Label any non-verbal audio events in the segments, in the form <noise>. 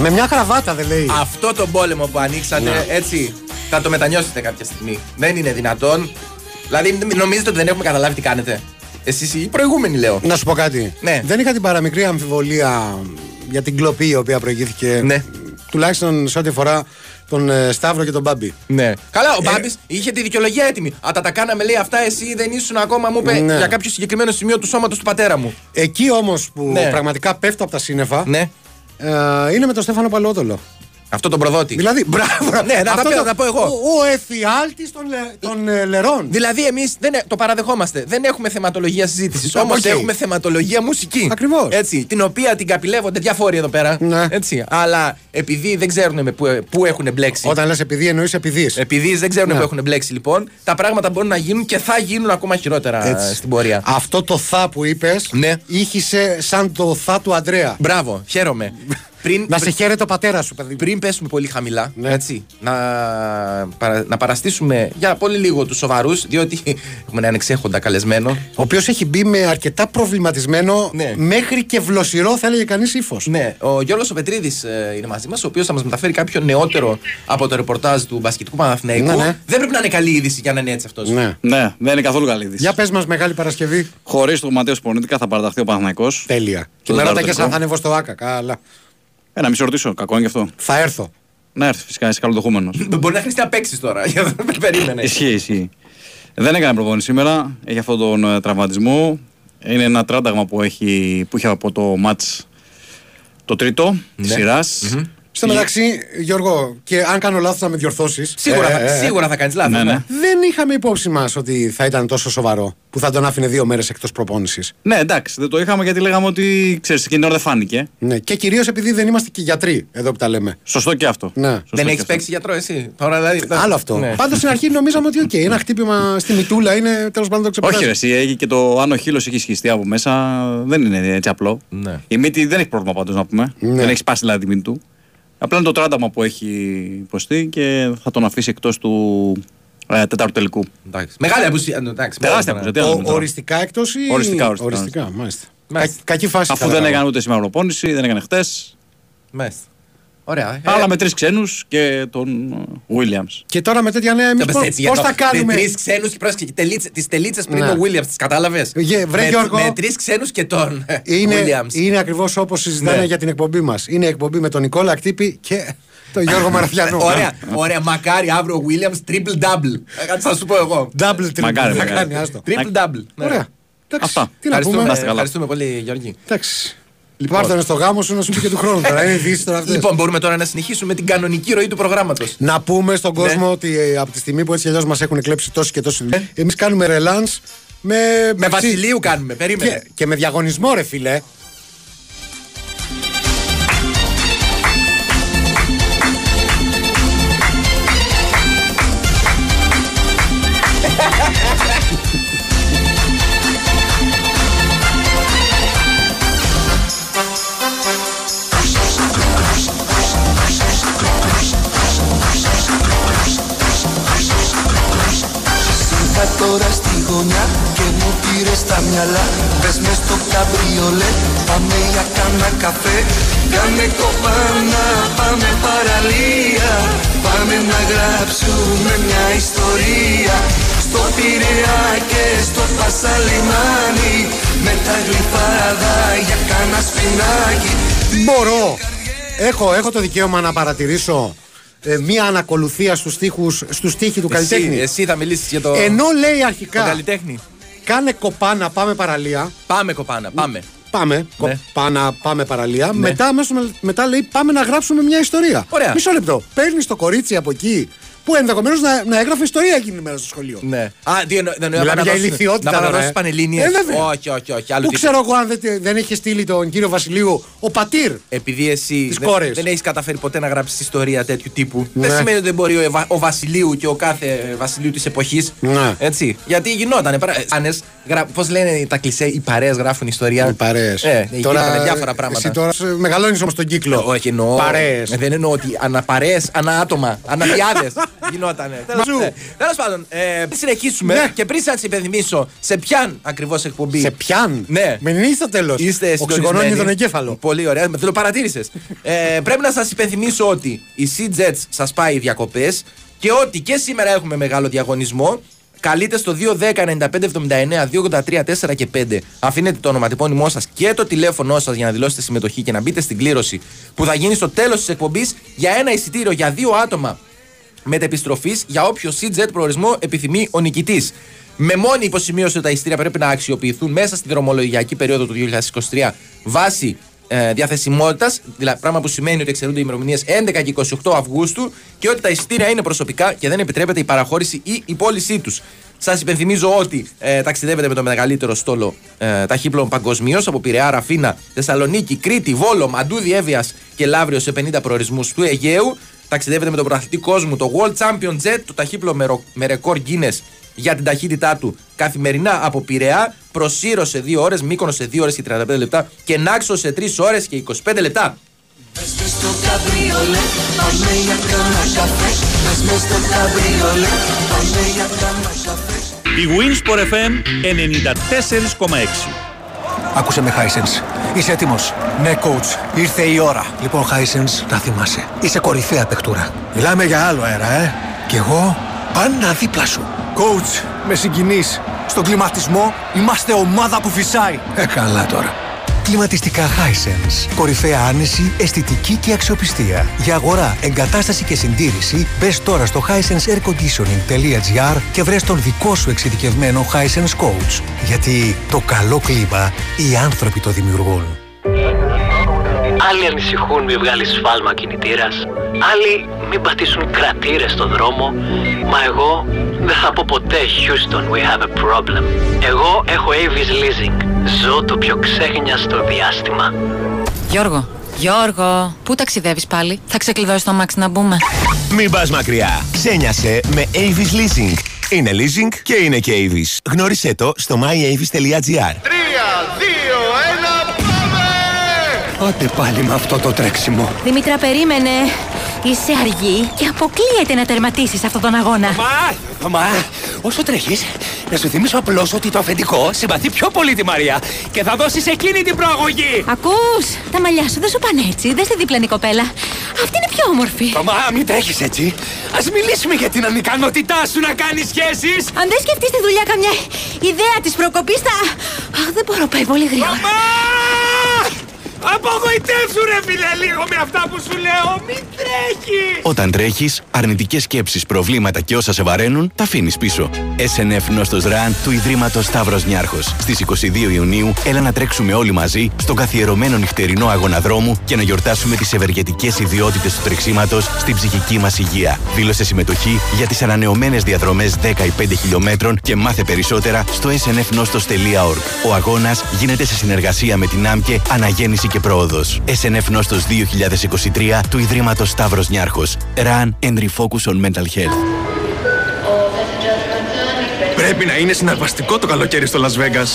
Με μια κραβάτα δεν λέει. Αυτό το πόλεμο που ανοίξατε, Ναι. έτσι, θα το μετανιώσετε κάποια στιγμή. Δεν είναι δυνατόν. Δηλαδή, νομίζετε ότι δεν έχουμε καταλάβει τι κάνετε. Εσείς οι προηγούμενοι λέω. Να σου πω κάτι. Ναι. Δεν είχα την παραμικρή αμφιβολία για την κλοπή η οποία προηγήθηκε. Ναι. Τουλάχιστον σε ό,τι αφορά τον ε, Σταύρο και τον Μπάμπη. Ναι. Καλά, ο Ε, Μπάμπης είχε τη δικαιολογία έτοιμη. Α, τα, τα κάναμε, λέει αυτά, εσύ δεν ήσουν ακόμα, μου είπε, Ναι. για κάποιο συγκεκριμένο σημείο του σώματος του πατέρα μου. Εκεί όμως που Ναι. πραγματικά πέφτω από τα σύννεφα Ναι. Ε, είναι με τον Στέφανο Παλαιόδολο. Αυτό τον προδότη. Δηλαδή, <laughs> μπράβο. <laughs> Ναι, να τα Αυτό πω- το- να τα πω εγώ. Ο, ο εφιάλτης των, λε- των ε, λερών. Δηλαδή, εμείς το παραδεχόμαστε. Δεν έχουμε θεματολογία συζήτησης. <laughs> Όμως Οκ. έχουμε θεματολογία μουσική. Ακριβώς. Έτσι. Την οποία την καπηλεύονται διάφοροι εδώ πέρα. Ναι. Έτσι. Αλλά επειδή δεν ξέρουν με που, που έχουν μπλέξει. Όταν λες επειδή εννοείς επειδή. Επειδή δεν ξέρουν Ναι. που έχουν μπλέξει, λοιπόν, τα πράγματα μπορούν να γίνουν και θα γίνουν ακόμα χειρότερα Έτσι. στην πορεία. Αυτό το θα που είπες Ναι. ήχησε σαν το θα του Αντρέα. Μπράβο, χαίρομαι. Πριν, Να σε χαίρεται ο πατέρας σου, παιδί. μου. πριν πέσουμε πολύ χαμηλά, Ναι. έτσι, να, παρα- να παραστήσουμε για πολύ λίγο τους σοβαρούς, διότι <laughs> έχουμε έναν εξέχοντα καλεσμένο. Ο οποίος έχει μπει με αρκετά προβληματισμένο Ναι. μέχρι και βλοσιρό, θα έλεγε κανείς ύφος. Ναι, ο Γιώργος ο Πετρίδη είναι μαζί μας, ο οποίος θα μας μεταφέρει κάποιο νεότερο από το ρεπορτάζ του μπασκετικού Παναθηναϊκού. Ναι, ναι. Δεν πρέπει να είναι καλή είδηση για να είναι έτσι αυτός. Ναι. Ναι, δεν είναι καθόλου καλή είδηση. Για πες μας, Μεγάλη Παρασκευή. Χωρίς τον Ματέο Πονίτικα θα παραταχθεί ο Παναθναϊκό. Τέλεια. Και Το με ρωτά δάρτο και σαν δικό. θα ανέβω στο ΑΚΑ. Καλά. Ε, να μη σε ρωτήσω, κακό είναι και αυτό. Θα έρθω. Να έρθεις φυσικά, είσαι καλοδοχούμενος. Μπορεί να χρειαστεί να παίξεις τώρα. Περίμενες. ισχύει, ισχύει. Δεν έκανε προπόνηση σήμερα. Έχει αυτόν τον ε, τραυματισμό. Είναι ένα τράνταγμα που, έχει, που είχε από το μάτς το τρίτο Ναι. της σειρας Στο μεταξύ, Γιώργο, και αν κάνω λάθος να με διορθώσεις. Σίγουρα, θα, σίγουρα θα κάνεις λάθος. Ναι, ναι. Δεν είχαμε υπόψη μας ότι θα ήταν τόσο σοβαρό που θα τον άφηνε δύο μέρες εκτός προπόνησης. Ναι, εντάξει, δεν το είχαμε γιατί λέγαμε ότι ξέρεις, εκείνη την ώρα δεν φάνηκε. Ναι. Και κυρίως επειδή δεν είμαστε και γιατροί εδώ που τα λέμε. Σωστό και αυτό. Ναι. Σωστό Δεν και έχεις αυτό. παίξει γιατρό εσύ; Τώρα δηλαδή. Άλλο αυτό. Ναι. Πάντως στην αρχή νομίζαμε ότι οκ, ένα χτύπημα στη μυτούλα είναι τέλος πάντων το ξεπεράσει. Όχι, ρε, εσύ, έχει και το άνω χείλος έχει σχιστεί από μέσα, δεν είναι έτσι απλό. Ναι. Η μύτη δεν έχει πρόβλημα πάντως να πούμε. Ναι. Δεν έχει σπάσει δηλαδή τη μύτη του. Απλά είναι το τράνταμα που έχει υποστεί και θα τον αφήσει εκτός του ε, τέταρτου τελικού. Εντάξει. Μεγάλη απουσία. Εντάξει, Τεράστια μπορούμε απουσία, να- τι άλλο Ο, λέμε τώρα. οριστικά εκτός ή. Οριστικά, οριστικά, μάλιστα. Μάλιστα. Κα- κακή φάση. Αφού θα δεν λέγαμε. έκανε ούτε σήμερα προπόνηση, δεν έκανε χτες. Μάλιστα. Ωραία. Ε, Αλλά με τρεις ξένους και τον Βίλιαμ. Και τώρα με τέτοια νέα, εμείς το πες έτσι, πώς για θα το- κάνουμε; Με τρεις ξένους και πρόσεξε. Τις τελίτσες πριν Ναι. ο Williams, τις κατάλαβες; Γε- βρε, με, Γιώργο. με τρεις ξένους και τον Είναι, Williams. είναι ακριβώς όπως συζητάνε Ναι. για την εκπομπή μας. Είναι εκπομπή με τον Νικόλα Κτύπη και τον Γιώργο <laughs> Μαραθιανό. Ωραία, ωραία. Μακάρι αύριο ο Williams triple double. Ε, Κάτι θα σου πω εγώ. Double triple. Μακάρι, θα μακάρι. κάνει, άστο. Triple double. Ναι. Ωραία. Εντάξει, Αυτά. Τι να Ευχαριστούμε, πούμε. Να είστε καλά. ευχαριστούμε πολύ, Γιώργη. Εντάξει. Λοιπόν. Λοιπόν. Πάρτε στο γάμο σου να σου πει και του χρόνου τώρα. Είναι ειδήσεις τώρα αυτές. Λοιπόν, μπορούμε τώρα να συνεχίσουμε την κανονική ροή του προγράμματος. Να πούμε στον Ναι. κόσμο ότι ε, από τη στιγμή που έτσι κι αλλιώς μας έχουν κλέψει τόσοι και τόσοι δουλειές, εμείς κάνουμε ρελάνς με. Με Βασιλείου κάνουμε, περίμενε. Και, και με διαγωνισμό, ρε φιλέ. Μυαλά Πες μες στο καμπριολέ, πάμε για κάνα καφέ Κάνε κοπάνα, πάμε παραλία Πάμε να γράψουμε μια ιστορία Στο Πειραιά και στο Πασαλιμάνι Με τα γλυφάδα για κάνα σπινάκι Μπορώ. Έχω, έχω το δικαίωμα να παρατηρήσω ε, μία ανακολουθία στους στίχους, στους στίχοι του καλλιτέχνη. Εσύ, εσύ θα μιλήσεις για το. Ενώ λέει τον αρχικά καλλιτέχνη. Κάνε κοπάνα, πάμε παραλία. Πάμε, κοπάνα, πάμε. Πάμε, Ναι. κοπάνα, πάμε παραλία. Μετά, αμέσως με- μετά λέει πάμε να γράψουμε μια ιστορία. Ωραία. Μισό λεπτό. Παίρνεις το κορίτσι από εκεί που ενδεχομένως να, να έγραφε ιστορία εκείνη την μέρα στο σχολείο. Ναι. Α, τι εννοώ, δεν εννοώ, Μιλάμε να για δώσουν- ηλικιότητα. Να τώρα, παραδώσει ε. πανελλήνιες. Ε, βέβαια. Όχι, όχι, όχι. Άλλο Πού τύπου. ξέρω εγώ αν δεν, δεν είχε στείλει τον κύριο Βασιλείου ο πατήρ. Επειδή εσύ Τις δεν, κόρες. δεν έχεις καταφέρει ποτέ να γράψεις ιστορία τέτοιου τύπου, Ναι. δεν σημαίνει ότι δεν μπορεί ο, Ευα- ο Βασιλείου και ο κάθε Βασιλείου της εποχής. Ναι. Έτσι. Γιατί γινότανε. Πώς λένε τα κλισέ, οι παρέες γράφουν ιστορία; Οι παρέες. Ε, γινότανε διάφορα πράγματα. Εσύ τώρα μεγαλώνεις όμως τον κύκλο. Όχι εννοώ. Παρέες. Ε, Δεν εννοώ ότι αναπαρέε, ανά άτομα, αναδιάδε. <laughs> Γινότανε. Μαζού. Τέλος πάντων, ε, πριν συνεχίσουμε Ναι. και πριν σας υπενθυμίσω σε ποιαν ακριβώς εκπομπή. Σε πιάν. Ναι. Μην είναι στο τέλος. Είστε Οξυγονώνει συντονισμένοι. τον εγκέφαλο. Πολύ ωραία. Με το παρατήρησες. ε, πρέπει να σας υπενθυμίσω ότι η Sea Jets σας πάει διακοπές και ότι και σήμερα έχουμε μεγάλο διαγωνισμό. Καλείτε στο 210 95 79 283 4 και 5. Αφήνετε το ονοματεπώνυμό σας και το τηλέφωνό σας για να δηλώσετε συμμετοχή και να μπείτε στην κλήρωση που θα γίνει στο τέλος της εκπομπής για ένα εισιτήριο για δύο άτομα μετεπιστροφής για όποιο CJet προορισμό επιθυμεί ο νικητής. Με μόνη υποσημείωση ότι τα εισιτήρια πρέπει να αξιοποιηθούν μέσα στη δρομολογιακή περίοδο του 2023 βάσει ε, διαθεσιμότητας, δηλαδή πράγμα που σημαίνει ότι εξαιρούνται οι ημερομηνίες 11 και 28 Αυγούστου και ότι τα εισιτήρια είναι προσωπικά και δεν επιτρέπεται η παραχώρηση ή η πώλησή τους. Σας υπενθυμίζω ότι ε, ταξιδεύετε με το μεγαλύτερο στόλο ε, ταχύπλων παγκοσμίως από Πειραιά, Ραφίνα, Θεσσαλονίκη, Κρήτη, Βόλο, Μαντούδη, Εύβοια και Λαύριο σε 50 προορισμούς του Αιγαίου. Ταξιδεύετε με τον πρωταθλητή κόσμου, το World Champion Jet, το ταχύπλο με, ρο- με ρεκόρ Guinness για την ταχύτητά του καθημερινά από Πειραιά, Προσύρο σε 2 ώρες, Μύκονο σε 2 ώρες και 35 λεπτά και Νάξο σε 3 ώρες και 25 λεπτά. Πες μες στο καμπριολέ, πάμε για κάνα καφέ Πες μες στο καμπριολέ, πάμε για κάνα καφέ Η Winsport FM 94,6. Άκουσε με, Hisense. Είσαι έτοιμος; Ναι, coach. Ήρθε η ώρα. Λοιπόν, Hisense, να θυμάσαι. Είσαι κορυφαία παιχτούρα. Μιλάμε για άλλο αέρα, ε. Κι εγώ πάντα δίπλα σου. Coach, με συγκινείς. Στον κλιματισμό είμαστε ομάδα που φυσάει. Ε, καλά τώρα. Κλιματιστικά Hisense. Κορυφαία άνεση, αισθητική και αξιοπιστία. Για αγορά, εγκατάσταση και συντήρηση, μπες τώρα στο hisenseairconditioning.gr και βρες τον δικό σου εξειδικευμένο Hisense Coach. Γιατί το καλό κλίμα οι άνθρωποι το δημιουργούν. Άλλοι ανησυχούν μη βγάλεις σφάλμα κινητήρας. Άλλοι μην πατήσουν κρατήρες στο δρόμο. Μα εγώ δεν θα πω ποτέ Houston, we have a problem. Εγώ έχω Avis Leasing. Ζω το πιο ξέχνια στο διάστημα. Γιώργο, Γιώργο, πού ταξιδεύεις πάλι; Θα ξεκλειδώσει το αμάξι να μπούμε. Μην πας μακριά. Ξένιασε με Avis Leasing. Είναι leasing και είναι και Avis. Γνώρισέ το στο myavis.gr. Άντε πάλι με αυτό το τρέξιμο. Δήμητρα, περίμενε. Είσαι αργή και αποκλείεται να τερματίσεις αυτόν τον αγώνα. Μα, μα, όσο τρέχεις, να σου θυμίσω απλώς ότι το αφεντικό συμπαθεί πιο πολύ τη Μαρία και θα δώσει εκείνη την προαγωγή. Ακούς, τα μαλλιά σου δεν σου πάνε έτσι. Δεν στη διπλανή κοπέλα. Αυτή είναι πιο όμορφη. Μα, μην τρέχεις έτσι. Α μιλήσουμε για την ανικανότητά σου να κάνεις σχέσεις. Αν δεν σκεφτείς τη δουλειά καμιά ιδέα της προκοπής θα... Αχ, δεν μπορώ, πάει πολύ γρήγορα. Μα! Απογοητεύσου ρε φίλε λίγο με αυτά που σου λέω. Μην τρέχεις. Όταν τρέχεις, αρνητικές σκέψεις, προβλήματα και όσα σε βαραίνουν, τα αφήνεις πίσω. SNF Νόστος Ραν του Ιδρύματος Σταύρος Νιάρχος. Στις 22 Ιουνίου, έλα να τρέξουμε όλοι μαζί στον καθιερωμένο νυχτερινό αγώνα δρόμου και να γιορτάσουμε τις ευεργετικές ιδιότητες του τρεξίματος στην ψυχική μας υγεία. Δήλωσε συμμετοχή για τις ανανεωμένες διαδρομές 10 ή 5 χιλιόμετρων και μάθε περισσότερα στο snfnostos.org. Ο αγώνας γίνεται σε συνεργασία με την ΆΜΚΕ Αναγέννηση και Πρόοδος. SNF Νόστος 2023 του Ιδρύματος Σταύρος Νιάρχος. Run and refocus on mental health. Πρέπει να είναι συναρπαστικό το καλοκαίρι στο Las Vegas.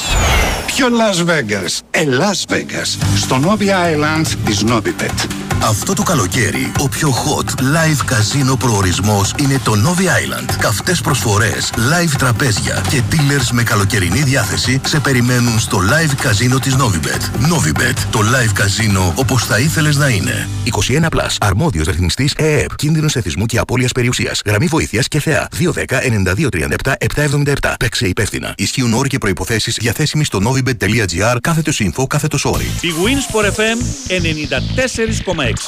Ποιο Las Vegas? Ε, Las Vegas. Στο Novi Island της Novibet. Αυτό το καλοκαίρι, ο πιο hot live καζίνο προορισμός είναι το Novi Island. Καυτές προσφορές, live τραπέζια και dealers με καλοκαιρινή διάθεση σε περιμένουν στο live καζίνο της Novibet. Novibet, το live καζίνο όπως θα ήθελες να είναι. 21 Plus. Αρμόδιος ρυθμιστής ΕΕΠ. Κίνδυνος εθισμού και απώλειας περιουσίας. Γραμμή βοήθειας και θεά. 210-9237-777. Παίξε υπεύθυνα. Ισχύουν όροι και προϋποθέσεις διαθέσιμοι στο novibet.gr κάθετος info κάθετος όροι. Η Winsport FM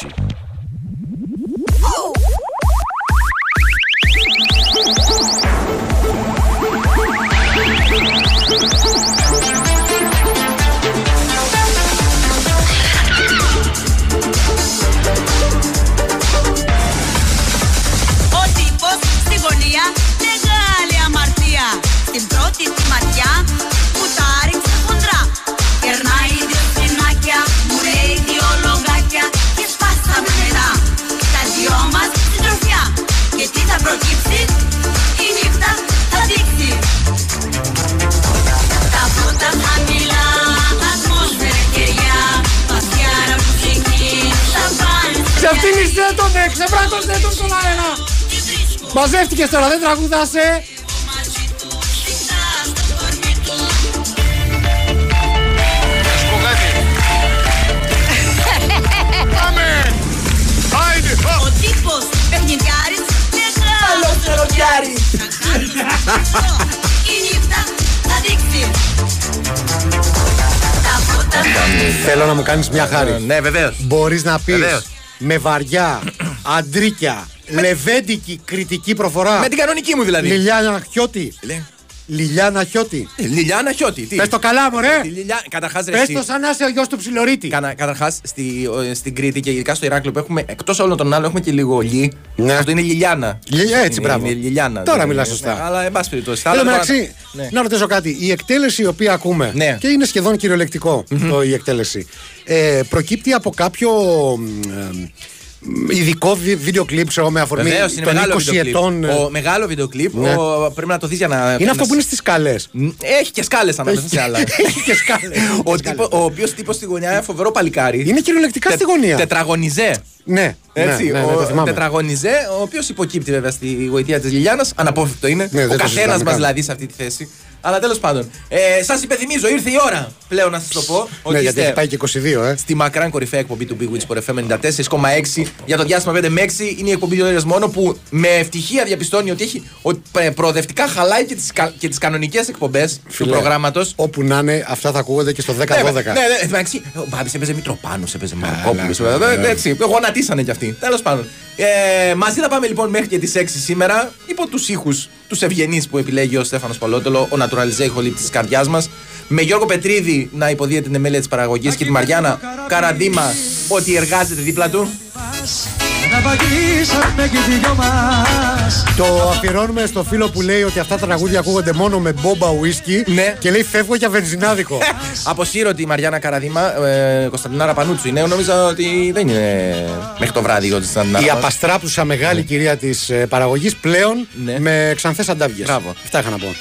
94,6. Τον, ε, ξεβράκωστε τον στον αέρα. Και βρίσκω Μαζεύτηκες τώρα, δεν τραγουδάσαι. Ο τύπος παιχνιδιάρης μεγάλος καλοκιάρης Η νύχτα θα δείξει Τα φώτα Θέλω να μου κάνεις μια χάρη. Ναι, βεβαίως. Μπορείς να πεις Βεβαίως. Με βαριά, αντρίκια, λεβέντικη κριτική προφορά. Με την κανονική μου δηλαδή. Λιλιάνα Χιώτη. Λε. Λιλιάνα Χιώτη. Ε, Λιλιάνα Χιώτη. Τι; Πες το καλά μου ρε. Τη Λιλιά... Καταρχάς, ρε, Πες εσύ. το σαν να είσαι ο γιος του ψιλορίτη. Κατα... Καταρχάς στη... ο- στην Κρήτη και ειδικά στο Ηράκλειο που έχουμε εκτός όλων των άλλων έχουμε και λίγο λι. Ναι. Αυτό είναι Λιλιάνα. Λιλιά, έτσι, είναι, μπράβο. Είναι Λιλιάνα. Τώρα Δεν μιλάς είναι- σωστά. ναι, αλλά εν πάση περιπτώσει. τα Εν τω άλλα μεταξύ, τώρα- ναι. να ρωτήσω κάτι. Η εκτέλεση η οποία ακούμε Ναι. και είναι σχεδόν κυριολεκτικό το, η εκτέλεση. Ε, προκύπτει από κάποιο μ, ε, μ, ειδικό βι- βίντεο κλιπ ξέρω, με αφορμή Βεβαίως, είναι των μεγάλο 20 βίντεο κλιπ. ετών. ε, Ο μεγάλο βίντεο κλιπ. Ναι. ο- Πρέπει να το δεις για να. Είναι αυτό που είναι στις σκάλες. Έχει και σκάλες ανάμεσα σε άλλα. <laughs> Έχει και σκάλες. Ο, τύπο, ο οποίος τύπος στη γωνιά είναι φοβερό παλικάρι. Είναι κυριολεκτικά στη γωνία. Τετραγωνιζέ. Ναι, Έτσι, ναι, ναι, ναι, ο το θυμάμαι. τετραγωνιζέ, ο οποίος υποκύπτει βέβαια στη γοητεία της Λιλιάνας. Αναπόφευκτο είναι. Ναι, δεν ο το καθένας συζητάμε μας καν. δηλαδή σε αυτή τη θέση. Αλλά τέλος πάντων. Ε, σας υπενθυμίζω, ήρθε η ώρα πλέον να σας το πω. Ότι Ναι, γιατί είστε έχει πάει και 22, ε. στη μακράν κορυφαία εκπομπή του Big Wins for FM 94,6 για το διάστημα 5 με 6 είναι η εκπομπή του μόνο που με ευτυχία διαπιστώνει ότι έχει ότι πε- προοδευτικά χαλάει και τις και τις κανονικές εκπομπές του Φίλε, προγράμματος. Όπου να είναι, αυτά θα ακούγονται και στο 10-12. Ναι, ναι, ναι, εντάξει, ο Μπάμπης έπαιζε Μητροπάνος, έπαιζε Μαρκόπουλος. Έτσι, γονατίσανε κι αυτοί. Τέλος πάντων. Ε, μαζί θα πάμε λοιπόν μέχρι και τις 6 σήμερα υπό τους ήχους τους ευγενείς που επιλέγει ο Στέφανος Πολότολο, ο Naturalize ηχολήπτη της καρδιάς μας. Με Γιώργο Πετρίδη να υποδίεται την εμέλεια της παραγωγής και τη Μαριάννα Καραντίμα ότι εργάζεται δίπλα του. Να βαγίσαμε και οι δυο μας Το αφιερώνουμε στο φίλο που λέει ότι αυτά τα τραγούδια ακούγονται μόνο με μπόμπα ουίσκι Ναι. και λέει φεύγω για βενζινάδικο. <laughs> Αποσύρω τη Μαριάννα Καραδίμα, ε, Κωνσταντινάρα Πανούτσου είναι. Νόμιζα ότι δεν είναι μέχρι το βράδυ η Κωνσταντινάρα. Η απαστράπουσα μεγάλη κυρία της παραγωγής πλέον Ναι. με ξανθές αντάβιε. Μπράβο. Αυτά είχα να πω.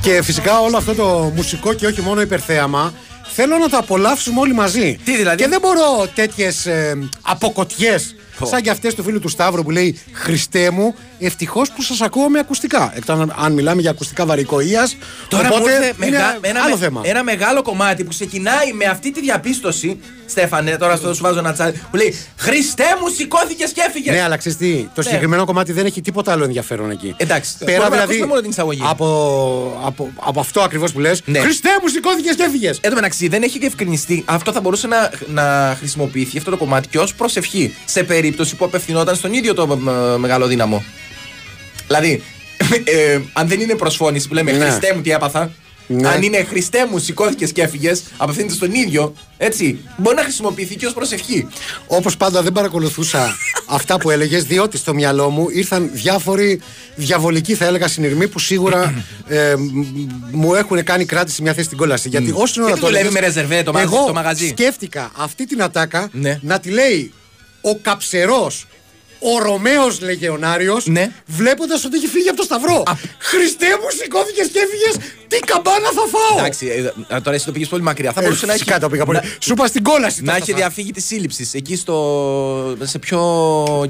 Και φυσικά όλο αυτό το μουσικό και όχι μόνο υπερθέαμα θέλω να το απολαύσουμε όλοι μαζί. Τι δηλαδή; Και δεν μπορώ τέτοιες ε, αποκοτιές σαν και αυτές του φίλου του Σταύρου που λέει Χριστέ μου, ευτυχώς που σας ακούω με ακουστικά. Εκτός αν, αν μιλάμε για ακουστικά βαρικοεία. Τώρα οπότε μου ήρθε είναι μεγα- ένα, άλλο με- θέμα. ένα μεγάλο κομμάτι που ξεκινάει με αυτή τη διαπίστωση. Στέφανε, τώρα στο σου βάζω ένα τσάλι. Που λέει Χριστέ μου, σηκώθηκες και έφυγες. Ναι, αλλά ξέρεις τι, το Ναι. συγκεκριμένο κομμάτι δεν έχει τίποτα άλλο ενδιαφέρον εκεί. Εντάξει, Πέρα μπορούμε να δηλαδή ακούσουμε μόνο την εισαγωγή. από, από, από αυτό ακριβώς που λες. Ναι. Χριστέ μου, σηκώθηκες και έφυγες. Εν τω μεταξύ δεν έχει διευκρινιστεί. Αυτό θα μπορούσε να, να χρησιμοποιηθεί αυτό το κομμάτι και ως προσευχή σε περίπτωση που απευθυνόταν στον ίδιο το ε, μεγάλο δύναμο. Δηλαδή, ε, αν δεν είναι προσφώνηση που λέμε Ναι. Χριστέ μου τι έπαθα. Ναι. Αν είναι Χριστέ μου, σηκώθηκες και έφυγες, απευθύνεται στον ίδιο, έτσι. Μπορεί να χρησιμοποιηθεί και ως προσευχή. Όπως πάντα δεν παρακολουθούσα αυτά που έλεγες, διότι στο μυαλό μου ήρθαν διάφοροι διαβολικοί, θα έλεγα, συνειρμοί που σίγουρα ε, μ- μου έχουν κάνει κράτηση μια θέση στην κόλαση. Γιατί όσο ώρα Γιατί δουλεύει έλεγες, με ρεζερβέ το μαγαζί- εγώ το μαγαζί; σκέφτηκα αυτή την ατάκα Ναι. να τη λέει ο καψερός. Ο Ρωμαίος Λεγεωνάριο, Ναι. βλέποντας ότι έχει φύγει από το Σταυρό. Χριστέ μου, σηκώθηκες και έφυγες. Τι καμπάνα θα φάω. Εντάξει, ε, ε, τώρα εσύ το πήγες πολύ μακριά. Θα Ε, μπορούσε να έχει. φυσικά το πήγα πολύ. να- Σου είπα στην κόλαση. Να το έχει έφαγα. διαφύγει της σύλληψης. Εκεί στο. Σε ποιο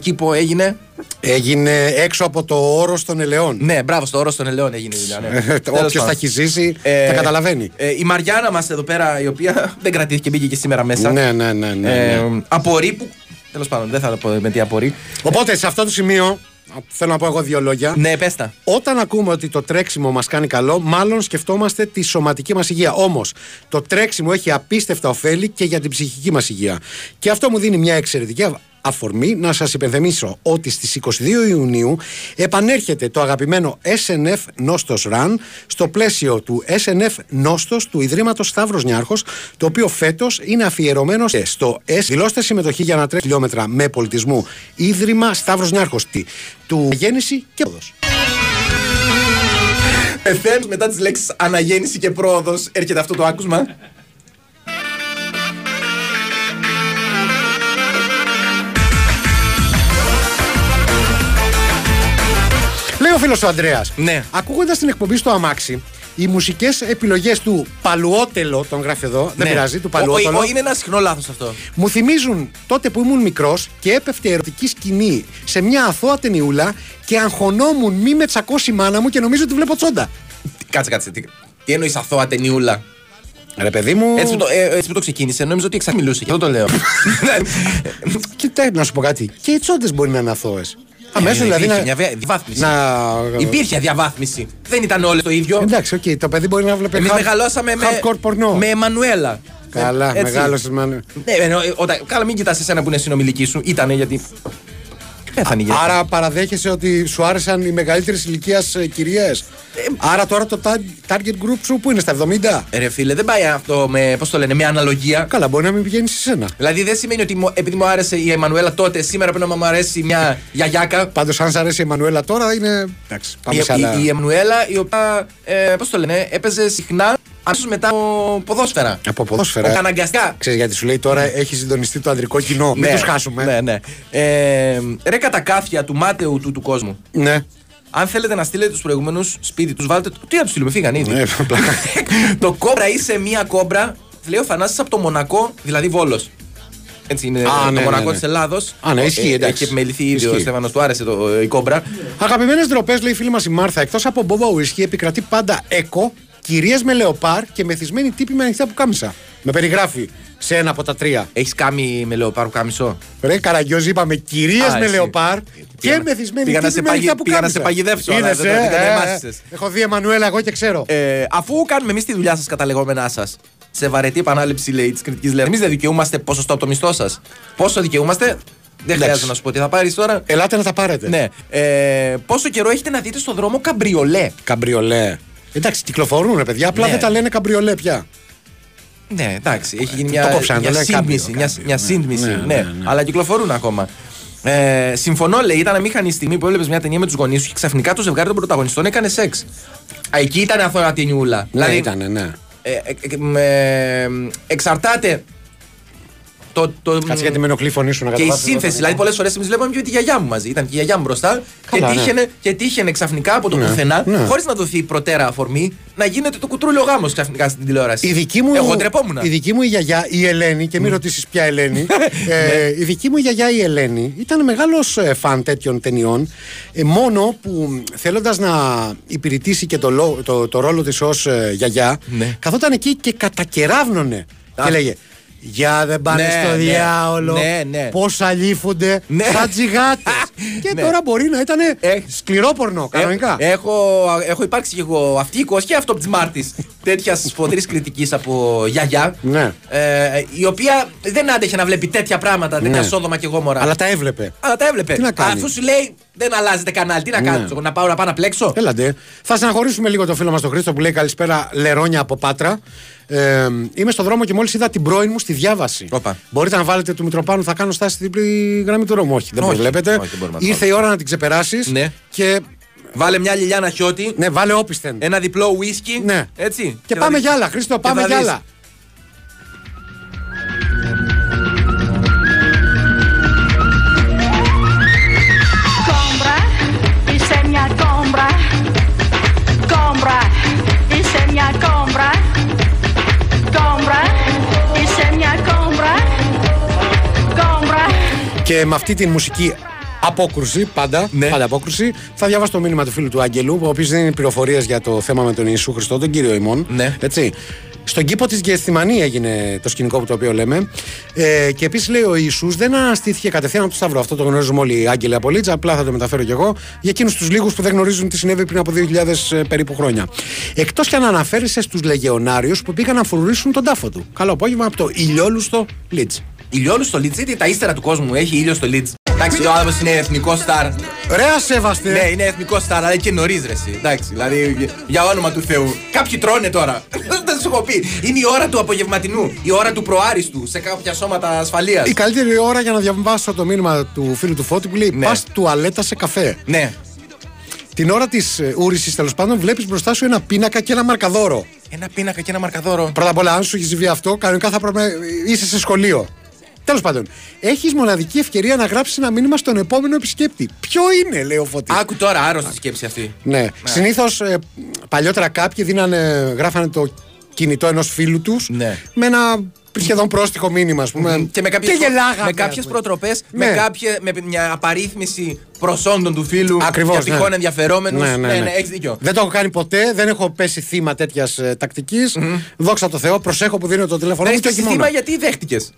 κήπο έγινε; Έγινε έξω από το όρο των ελαιών. Ναι, μπράβο, στο όρο των ελαιών έγινε η δουλειά. Ναι. Τέλος Όποιος πάντων. τα έχει ζήσει, Ε, τα καταλαβαίνει. Ε, η Μαριάννα μας εδώ πέρα, η οποία <laughs> δεν κρατήθηκε, μπήκε και σήμερα μέσα. Ναι, ναι, ναι. ναι, Ε, ναι. απορεί που. Τέλος πάντων, δεν θα πω με τι απορεί. Οπότε σε αυτό το σημείο, θέλω να πω εγώ δύο λόγια. Ναι, πες τα. Όταν ακούμε ότι το τρέξιμο μας κάνει καλό, μάλλον σκεφτόμαστε τη σωματική μας υγεία. Όμως, το τρέξιμο έχει απίστευτα ωφέλη και για την ψυχική μας υγεία. Και αυτό μου δίνει μια εξαιρετική αφορμή να σας υπενθυμίσω ότι στις 22 Ιουνίου επανέρχεται το αγαπημένο SNF Νόστος Run στο πλαίσιο του SNF Νόστος του Ιδρύματος Σταύρος Νιάρχος το οποίο φέτος είναι αφιερωμένο στο S. Δηλώστε συμμετοχή για να τρέχει χιλιόμετρα με πολιτισμού Ίδρυμα Σταύρος Νιάρχος Τι- του γέννηση και πόδος. Ευθέω μετά τις λέξεις αναγέννηση και πρόοδος έρχεται αυτό το άκουσμα. Λέει ο φίλος ο Ανδρέας Ναι. Ακούγοντας την εκπομπή στο αμάξι, οι μουσικές επιλογές του Παλουότελο, τον γράφει εδώ, δεν Ναι. πειράζει, του Ο- ο- Παλουότελο. ο- Είναι ένα συχνό λάθος αυτό. Μου θυμίζουν τότε που ήμουν μικρός και έπεφτε ερωτική σκηνή σε μια αθώα ταινιούλα και αγχωνόμουν μη με τσακώσει η μάνα μου και νομίζω ότι βλέπω τσόντα. Κάτσε, κάτσε. Τι, τι εννοείς αθώα ταινιούλα; Ρε παιδί μου. Έτσι που το, ε, έτσι που το ξεκίνησε, νόμιζα ότι εξαμιλούσε. Και αυτό το λέω. <laughs> Κοιτάξτε να σου πω κάτι. Και οι τσόντες μπορεί να είναι αθώες. Αμέσως Ε, δηλαδή υπήρχε να. Μια βε- διαβάθμιση. να... Υπήρχε διαβάθμιση. Δεν ήταν όλες το ίδιο. Εντάξει, οκ, το παιδί μπορεί να βλέπει. Εμείς hard- μεγαλώσαμε με, hardcore πορνό. με Εμμανουέλα. Καλά, Έτσι. μεγάλωσες μάνα. Ναι, ενώ, ε, όταν, καλά, μην κοιτάς εσένα που είναι συνομήλική σου. Ήτανε γιατί. Πέθανε γιατί. Άρα παραδέχεσαι ότι σου άρεσαν οι μεγαλύτερες ηλικίας κυρίες. Άρα τώρα το tar- target group σου που είναι στα 70. Ε, Ρε φίλε, δεν πάει αυτό με, πώς το λένε, με αναλογία. Καλά, μπορεί να μην πηγαίνεις σε σένα. Δηλαδή δεν σημαίνει ότι μου- επειδή μου άρεσε η Εμμανουέλα τότε, σήμερα πρέπει να μου αρέσει μια γιαγιάκα. Πάντως, αν σ' αρέσει η Εμμανουέλα τώρα είναι. Εντάξει, πάμε Η, σε άλλα. η, η Εμμανουέλα, η οποία, ε, πώς το λένε, έπαιζε συχνά αμέσως μετά από ποδόσφαιρα. Από ποδόσφαιρα. Όχι αναγκαστικά. Ξέρεις γιατί σου λέει τώρα έχει συντονιστεί το ανδρικό κοινό. Μην τους χάσουμε. Ναι, ναι. Ε, ρε κατακάθια του μάταιου του, του κόσμου. Ναι. Αν θέλετε να στείλετε τους προηγούμενους σπίτι τους, βάλτε. Τι να τους στείλουμε, φύγαν ήδη. Ναι, πλάκα. <laughs> το κόμπρα είσαι μία κόμπρα, λέει ο Θανάσης από το Μονακό, δηλαδή Βόλος. Έτσι είναι Α, το ναι, Μονακό ναι, ναι. τη Ελλάδος. Α, ναι, ισχύει, εντάξει. Έχει επιμεληθεί ήδη ο Ισχύει. Στέφανος, του άρεσε το, ε, η κόμπρα. Αγαπημένες ντροπές, λέει η φίλη μας η Μάρθα, εκτός από μπόμπα ουίσκι, επικρατεί πάντα εκο, κυρίες με λεοπάρ και μεθυσμένοι τύποι με ανοιχτά πουκάμισα. Με περιγράφει σε ένα από τα τρία. Έχεις κάμι με λεοπάρου κάμισο. Ρε Καραγκιόζη, είπαμε κυρίες Α, με εσύ. λεοπάρ και Πήγα- μεθυσμένοι πήγα να τύποι σε με ανοιχτά παγι- πήγα να σε πουκάμισα. παγιδεύσω, αλλά Είδες, δεν- ε, δεν- δεν ε, εμάσισες. ε. Έχω δει Εμμανουέλα, εγώ και ξέρω. Ε, αφού κάνουμε εμείς τη δουλειά σας κατά λεγόμενά σας, σε βαρετή επανάληψη λέει της κριτικής λέξη, εμείς δεν δικαιούμαστε ποσοστό από το μισθό σας. Πόσο δικαιούμαστε, δεν Εντάξει. χρειάζεται να σου πω τι θα πάρεις τώρα. Ελάτε να τα πάρετε. Ναι. Ε, πόσο καιρό έχετε να δείτε στο δρόμο καμπριολέ; Καμπριολέ. Εντάξει, κυκλοφορούν ρε παιδιά, απλά Ναι. δεν τα λένε καμπριολέ πια. Ναι, εντάξει, έχει γίνει Το μια, κόψανε, μια το λέει σύντμηση. κάμπριο, Μια, κάμπριο, μια ναι. σύντμηση, Ναι, ναι, ναι, ναι. Αλλά κυκλοφορούν ακόμα. Ε, συμφωνώ, λέει, ήταν αμήχανη η στιγμή που έβλεπες μια ταινία με τους γονείς σου και ξαφνικά το ζευγάρι των πρωταγωνιστών έκανε σεξ. Α, εκεί ήταν αθώα ταινιούλα. Ναι, ήταν, ναι. ε, ε, ε, με- εξαρτάται το, το, Κάτσε γιατί με ενοχλεί η φωνή σου να και η κατεβάσεις σύνθεση. εδώ. Δηλαδή, πολλές φορές εμείς βλέπαμε και τη γιαγιά μου μαζί. Ήταν και η γιαγιά μου μπροστά Καλά, και, ναι. τύχαινε, και τύχαινε ξαφνικά από το Ναι, πουθενά, ναι. χωρίς να δοθεί προτέρα αφορμή, να γίνεται το κουτρούλιο γάμος ξαφνικά στην τηλεόραση. Η δική μου, Εγώ ντρεπόμουν. η δική μου η γιαγιά, η Ελένη, και μην ρωτήσεις ποια Ελένη. <laughs> ε, η δική μου η γιαγιά, η Ελένη, ήταν μεγάλος φαν τέτοιων ταινιών. Ε, μόνο που θέλοντας να υπηρετήσει και το, λό- το, το ρόλο της ως γιαγιά, Ναι. καθόταν εκεί και κατακεράβνωνε. Α. Και λέγε. Για δεν πάνε Ναι, στο ναι, διάολο. ναι, ναι. Πώς αλήφονται Ναι. σαν τζιγάτες. <laughs> και Ναι. τώρα μπορεί να ήταν σκληρό πορνό, κανονικά. Ε, έχω, έχω υπάρξει και εγώ αυτίκο και αυτό της Μάρτης τέτοια σφοδρή κριτικής από γιαγιά. Ναι. Ε, η οποία δεν άντεχε να βλέπει τέτοια πράγματα, τέτοια Ναι. σόδομα και γόμορα. Αλλά τα έβλεπε. Αλλά τα έβλεπε. Τι να κάνει; Αφού σου λέει δεν αλλάζετε κανάλι, τι να Ναι. κάνω, εγώ να πάω να πάω να πλέξω; Έλατε. Θα στεναχωρήσουμε λίγο το φίλο μας τον Χρήστο που λέει Καλησπέρα, Λερόνια από Πάτρα. Ε, είμαι στο δρόμο και μόλις είδα την πρώην μου στη διάβαση. Όπα. Μπορείτε να βάλετε του Μητροπάνου, θα κάνω στάση στην διπλή γραμμή του δρόμου. Όχι, δεν Όχι, προβλέπετε. όχι, δεν μπορούμε να το Ήρθε η ώρα να την ξεπεράσεις. Ναι. Και Βάλε μια λιλιάνα χιώτη, ναι, βάλε όπισθεν. ένα διπλό ουίσκι. Ναι. Έτσι. Και θα πάμε δεις. για άλλα, Χρήστο, Και πάμε θα για δεις. άλλα. Κόμπρα, είσαι μια κόμπρα. Κόμπρα, είσαι μια κόμπρα. Κόμπρα, είσαι μια κόμπρα. Κόμπρα. Και με αυτή την μουσική απόκρουση, πάντα, Ναι. πάντα απόκρουση, θα διαβάσω το μήνυμα του φίλου του Άγγελου, ο οποίος δίνει πληροφορίες για το θέμα με τον Ιησού Χριστό, τον κύριο Ημών. Ναι. Έτσι. Στον κήπο της Γεθυμανή έγινε το σκηνικό που το οποίο λέμε. Ε, και επίσης λέει ο Ιησούς δεν αναστήθηκε κατευθείαν από το Σταυρό. Αυτό το γνωρίζουμε όλοι οι Άγγελοι Απολίτσα. Απλά θα το μεταφέρω κι εγώ για εκείνους τους λίγους που δεν γνωρίζουν τι συνέβη πριν από 2.000 περίπου χρόνια. Εκτός κι αν αναφέρεσαι στους Λεγεωνάριους που πήγαν να φρουρήσουν τον τάφο του. Καλό απόγευμα από το ηλιόλουστο Λίτζ. Ηλιόλου στο Λίτζ, γιατί τα ύστερα του κόσμου έχει ήλιο στο Λίτζ. Εντάξει, ο άνθρωπος είναι εθνικό στάρ. Ωραία, σέβαστε. Ναι, είναι εθνικό στάρ, αλλά και νωρίς ρε. εσύ. Εντάξει, δηλαδή για- για όνομα του Θεού. Κάποιοι τρώνε τώρα. <laughs> Δεν σου έχω πει. Είναι η ώρα του απογευματινού, η ώρα του προάριστου σε κάποια σώματα ασφαλείας. Η καλύτερη ώρα για να διαβάσω το μήνυμα του φίλου του Φώτη που λέει Ναι. Πας τουαλέτα σε καφέ. Ναι. Την ώρα της ούρησης τέλος πάντων βλέπεις μπροστά σου ένα πίνακα και ένα μαρκαδόρο. Ένα πίνακα και ένα μαρκαδόρο. Πρώτα απ' όλα, αν σου έχει συμβεί αυτό, κανονικά θα πρέπει να είσαι σε σχολείο. Τέλος πάντων, έχεις μοναδική ευκαιρία να γράψεις ένα μήνυμα στον επόμενο επισκέπτη. Ποιο είναι, λέει ο Φωτή. Άκου τώρα, άρρωστη σκέψη αυτή. Ναι. Συνήθως παλιότερα κάποιοι δίνανε, γράφανε το κινητό ενός φίλου τους Ναι. με ένα σχεδόν πρόστιχο μήνυμα, α πούμε. Και με κάποιες, και γελάγαμε. με κάποιες ας πούμε. προτροπές, Ναι. με, κάποια, με μια απαρίθμηση προσόντων του φίλου Ακριβώς, για τυχόν ναι. ενδιαφερόμενους. Ναι, ναι, ναι. έχεις δίκιο. Δεν το έχω κάνει ποτέ, δεν έχω πέσει θύμα τέτοια ε, τακτικής. Δόξα τω Θεώ, προσέχω που δίνω το τηλέφωνο Δεν μου και έχεις όχι μόνο. θύμα γιατί δέχτηκες.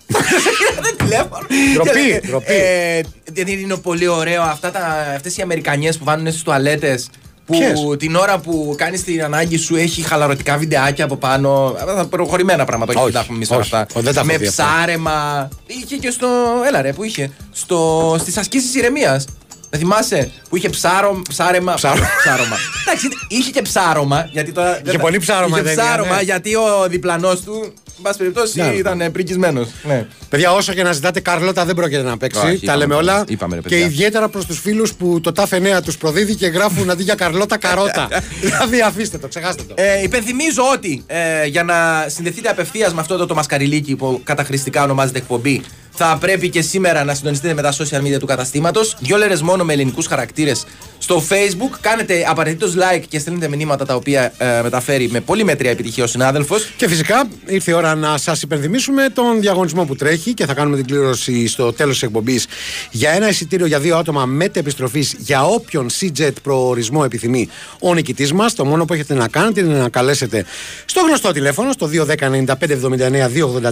Δεν τηλέφωνο. Ντροπή, Και- ντροπή. Ε, Δεν είναι πολύ ωραίο αυτά τα, αυτές οι Αμερικανιές που βάλουν στις τουαλέτες που Ποιες; την ώρα που κάνεις την ανάγκη σου έχει χαλαρωτικά βιντεάκια από πάνω. Αυτά τα προχωρημένα πράγματα. Όχι, Όχι, δεν τα έχουμε εμείς όλα όχι. αυτά. Ο, δεν τα έχω Με δει αυτά. ψάρεμα. Είχε και στο. Έλα ρε, που είχε; Στο... Στις ασκήσεις ηρεμίας. Δεν θυμάσαι που είχε ψάρο, ψάρεμα. Ψάρο. ψάρωμα. Εντάξει, είχε και ψάρωμα. Γιατί τώρα, Είχε πολύ ψάρωμα, Είχε δεν είναι, ψάρωμα ναι. γιατί ο διπλανός του, εν πάση περιπτώσει, Ναι. ήταν πρικισμένο. Ναι. Παιδιά, όσο και να ζητάτε Καρλώτα δεν πρόκειται να παίξει. Όχι, τα είπαμε, λέμε όλα. είπαμε, ρε, και παιδιά. ιδιαίτερα προς τους φίλους που το ΤΑΦ 9 τους προδίδει και γράφουν αντί για Καρλώτα καρότα. <laughs> δηλαδή, αφήστε το, ξεχάστε το. Ε, υπενθυμίζω ότι ε, για να συνδεθείτε απευθείας με αυτό το, το μασκαριλίκι που καταχρηστικά ονομάζεται εκπομπή, θα πρέπει και σήμερα να συντονιστείτε με τα social media του καταστήματος. Δυο λέρε μόνο με ελληνικούς χαρακτήρες στο Facebook. Κάνετε απαραίτητος like και στέλνετε μηνύματα τα οποία ε, μεταφέρει με πολύ μέτρια επιτυχία ο συνάδελφος. Και φυσικά ήρθε η ώρα να σας υπενθυμίσουμε τον διαγωνισμό που τρέχει και θα κάνουμε την κλήρωση στο τέλος της εκπομπής για ένα εισιτήριο για δύο άτομα μετεπιστροφής για όποιον CJET προορισμό επιθυμεί ο νικητής μας. Το μόνο που έχετε να κάνετε είναι να καλέσετε στο γνωστό τηλέφωνο, στο 210 95 79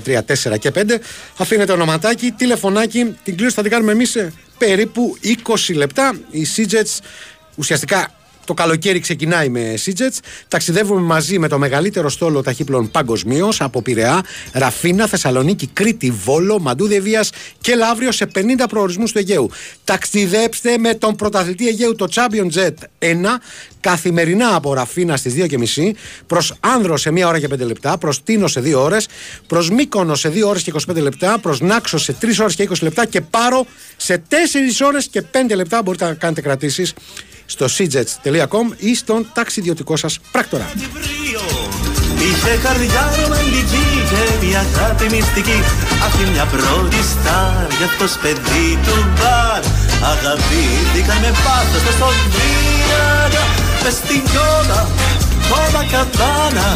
283 4 και 5. Αφήνετε ονοματάκι, τηλεφωνάκι. Την κλήρωση θα την κάνουμε εμείς σε περίπου 20 λεπτά. Οι CJETs ουσιαστικά το καλοκαίρι ξεκινάει με Σίτζετς. Ταξιδεύουμε μαζί με το μεγαλύτερο στόλο ταχύπλων παγκοσμίως από Πειραιά, Ραφίνα, Θεσσαλονίκη, Κρήτη, Βόλο, Μαντούδε Βίας και Λαύριο σε 50 προορισμούς του Αιγαίου. Ταξιδέψτε με τον πρωταθλητή Αιγαίου, το Champion Jet 1, καθημερινά από Ραφίνα στις 2.30 προς Άνδρο σε 1 ώρα και 5 λεπτά, προς Τίνο σε 2 ώρες, προς Μύκονο σε 2 ώρες και 25 λεπτά, προς Νάξο σε 3 ώρες και 20 λεπτά και Πάρο σε 4 ώρες και 5 λεπτά. Μπορείτε να κάνετε κρατήσεις στο cjets.com ή στον ταξιδιωτικό σας πράκτορα. Είχε καρδιά ρομαντική και μια αγάπη μυστική. Αυτή μια πρώτη στάρ για αυτός παιδί του μπαρ. Αγαπήθηκαν με πάθος μες στον Βίρανα Μες στην Κότα, Κότα Καβάνα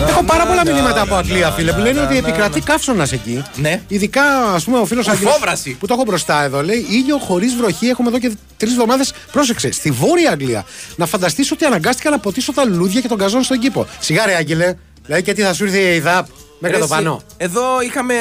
Έχω πάρα πολλά μηνύματα από Αγγλία, φίλε, που λένε ότι επικρατεί καύσωνας εκεί. Ναι. Ειδικά, ας πούμε, ο φίλος Αγγλία. Φόβραση. Που το έχω μπροστά εδώ, λέει ήλιο χωρίς βροχή. Έχουμε εδώ και τρεις εβδομάδες. Πρόσεξε, στη Βόρεια Αγγλία. Να φανταστείς ότι αναγκάστηκα να ποτίσω τα λουλούδια και τον καζόν στον κήπο. Σιγάρε, Άγγελε. Δηλαδή και τι θα σου ήρθε η ΕΙΔΑΠ μέχρι Ρε το εσύ, πανό. Εδώ είχαμε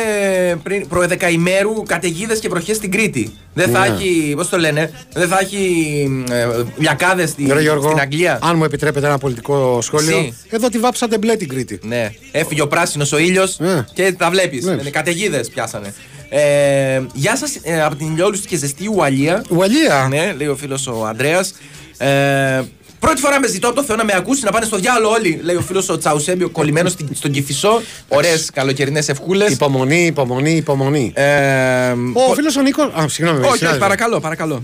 πριν προεδεκαημέρου καταιγίδες και βροχές στην Κρήτη. Δεν θα Ναι. έχει, πώς το λένε, δεν θα έχει ε, λιακάδε στην, Ρε Γιώργο, στην Αγγλία. αν μου επιτρέπετε ένα πολιτικό σχόλιο, Εσύ. εδώ τη βάψατε μπλε την Κρήτη. Ναι, έφυγε ο πράσινος ο ήλιος Ναι. και τα βλέπεις. Βλέπεις. Καταιγίδες πιάσανε. Ε, γεια σας ε, από την ηλιόλουστη και ζεστή Ουαλία. Ουαλία. Ναι, λέει ο φίλος ο Ανδρέας. Ε, πρώτη φορά με ζητώ από το Θεό να με ακούσει να πάνε στο διάλογο όλοι. Λέει ο φίλος ο Τσαουσέμπιο κολλημένος στην- στον Κυφισό. Ωραίες καλοκαιρινές ευχούλες. Υπομονή, υπομονή, υπομονή. Ε, Ο φίλος ο Νίκο. Α, συγγνώμη, όχι, όχι, συνάδελφε. παρακαλώ, παρακαλώ.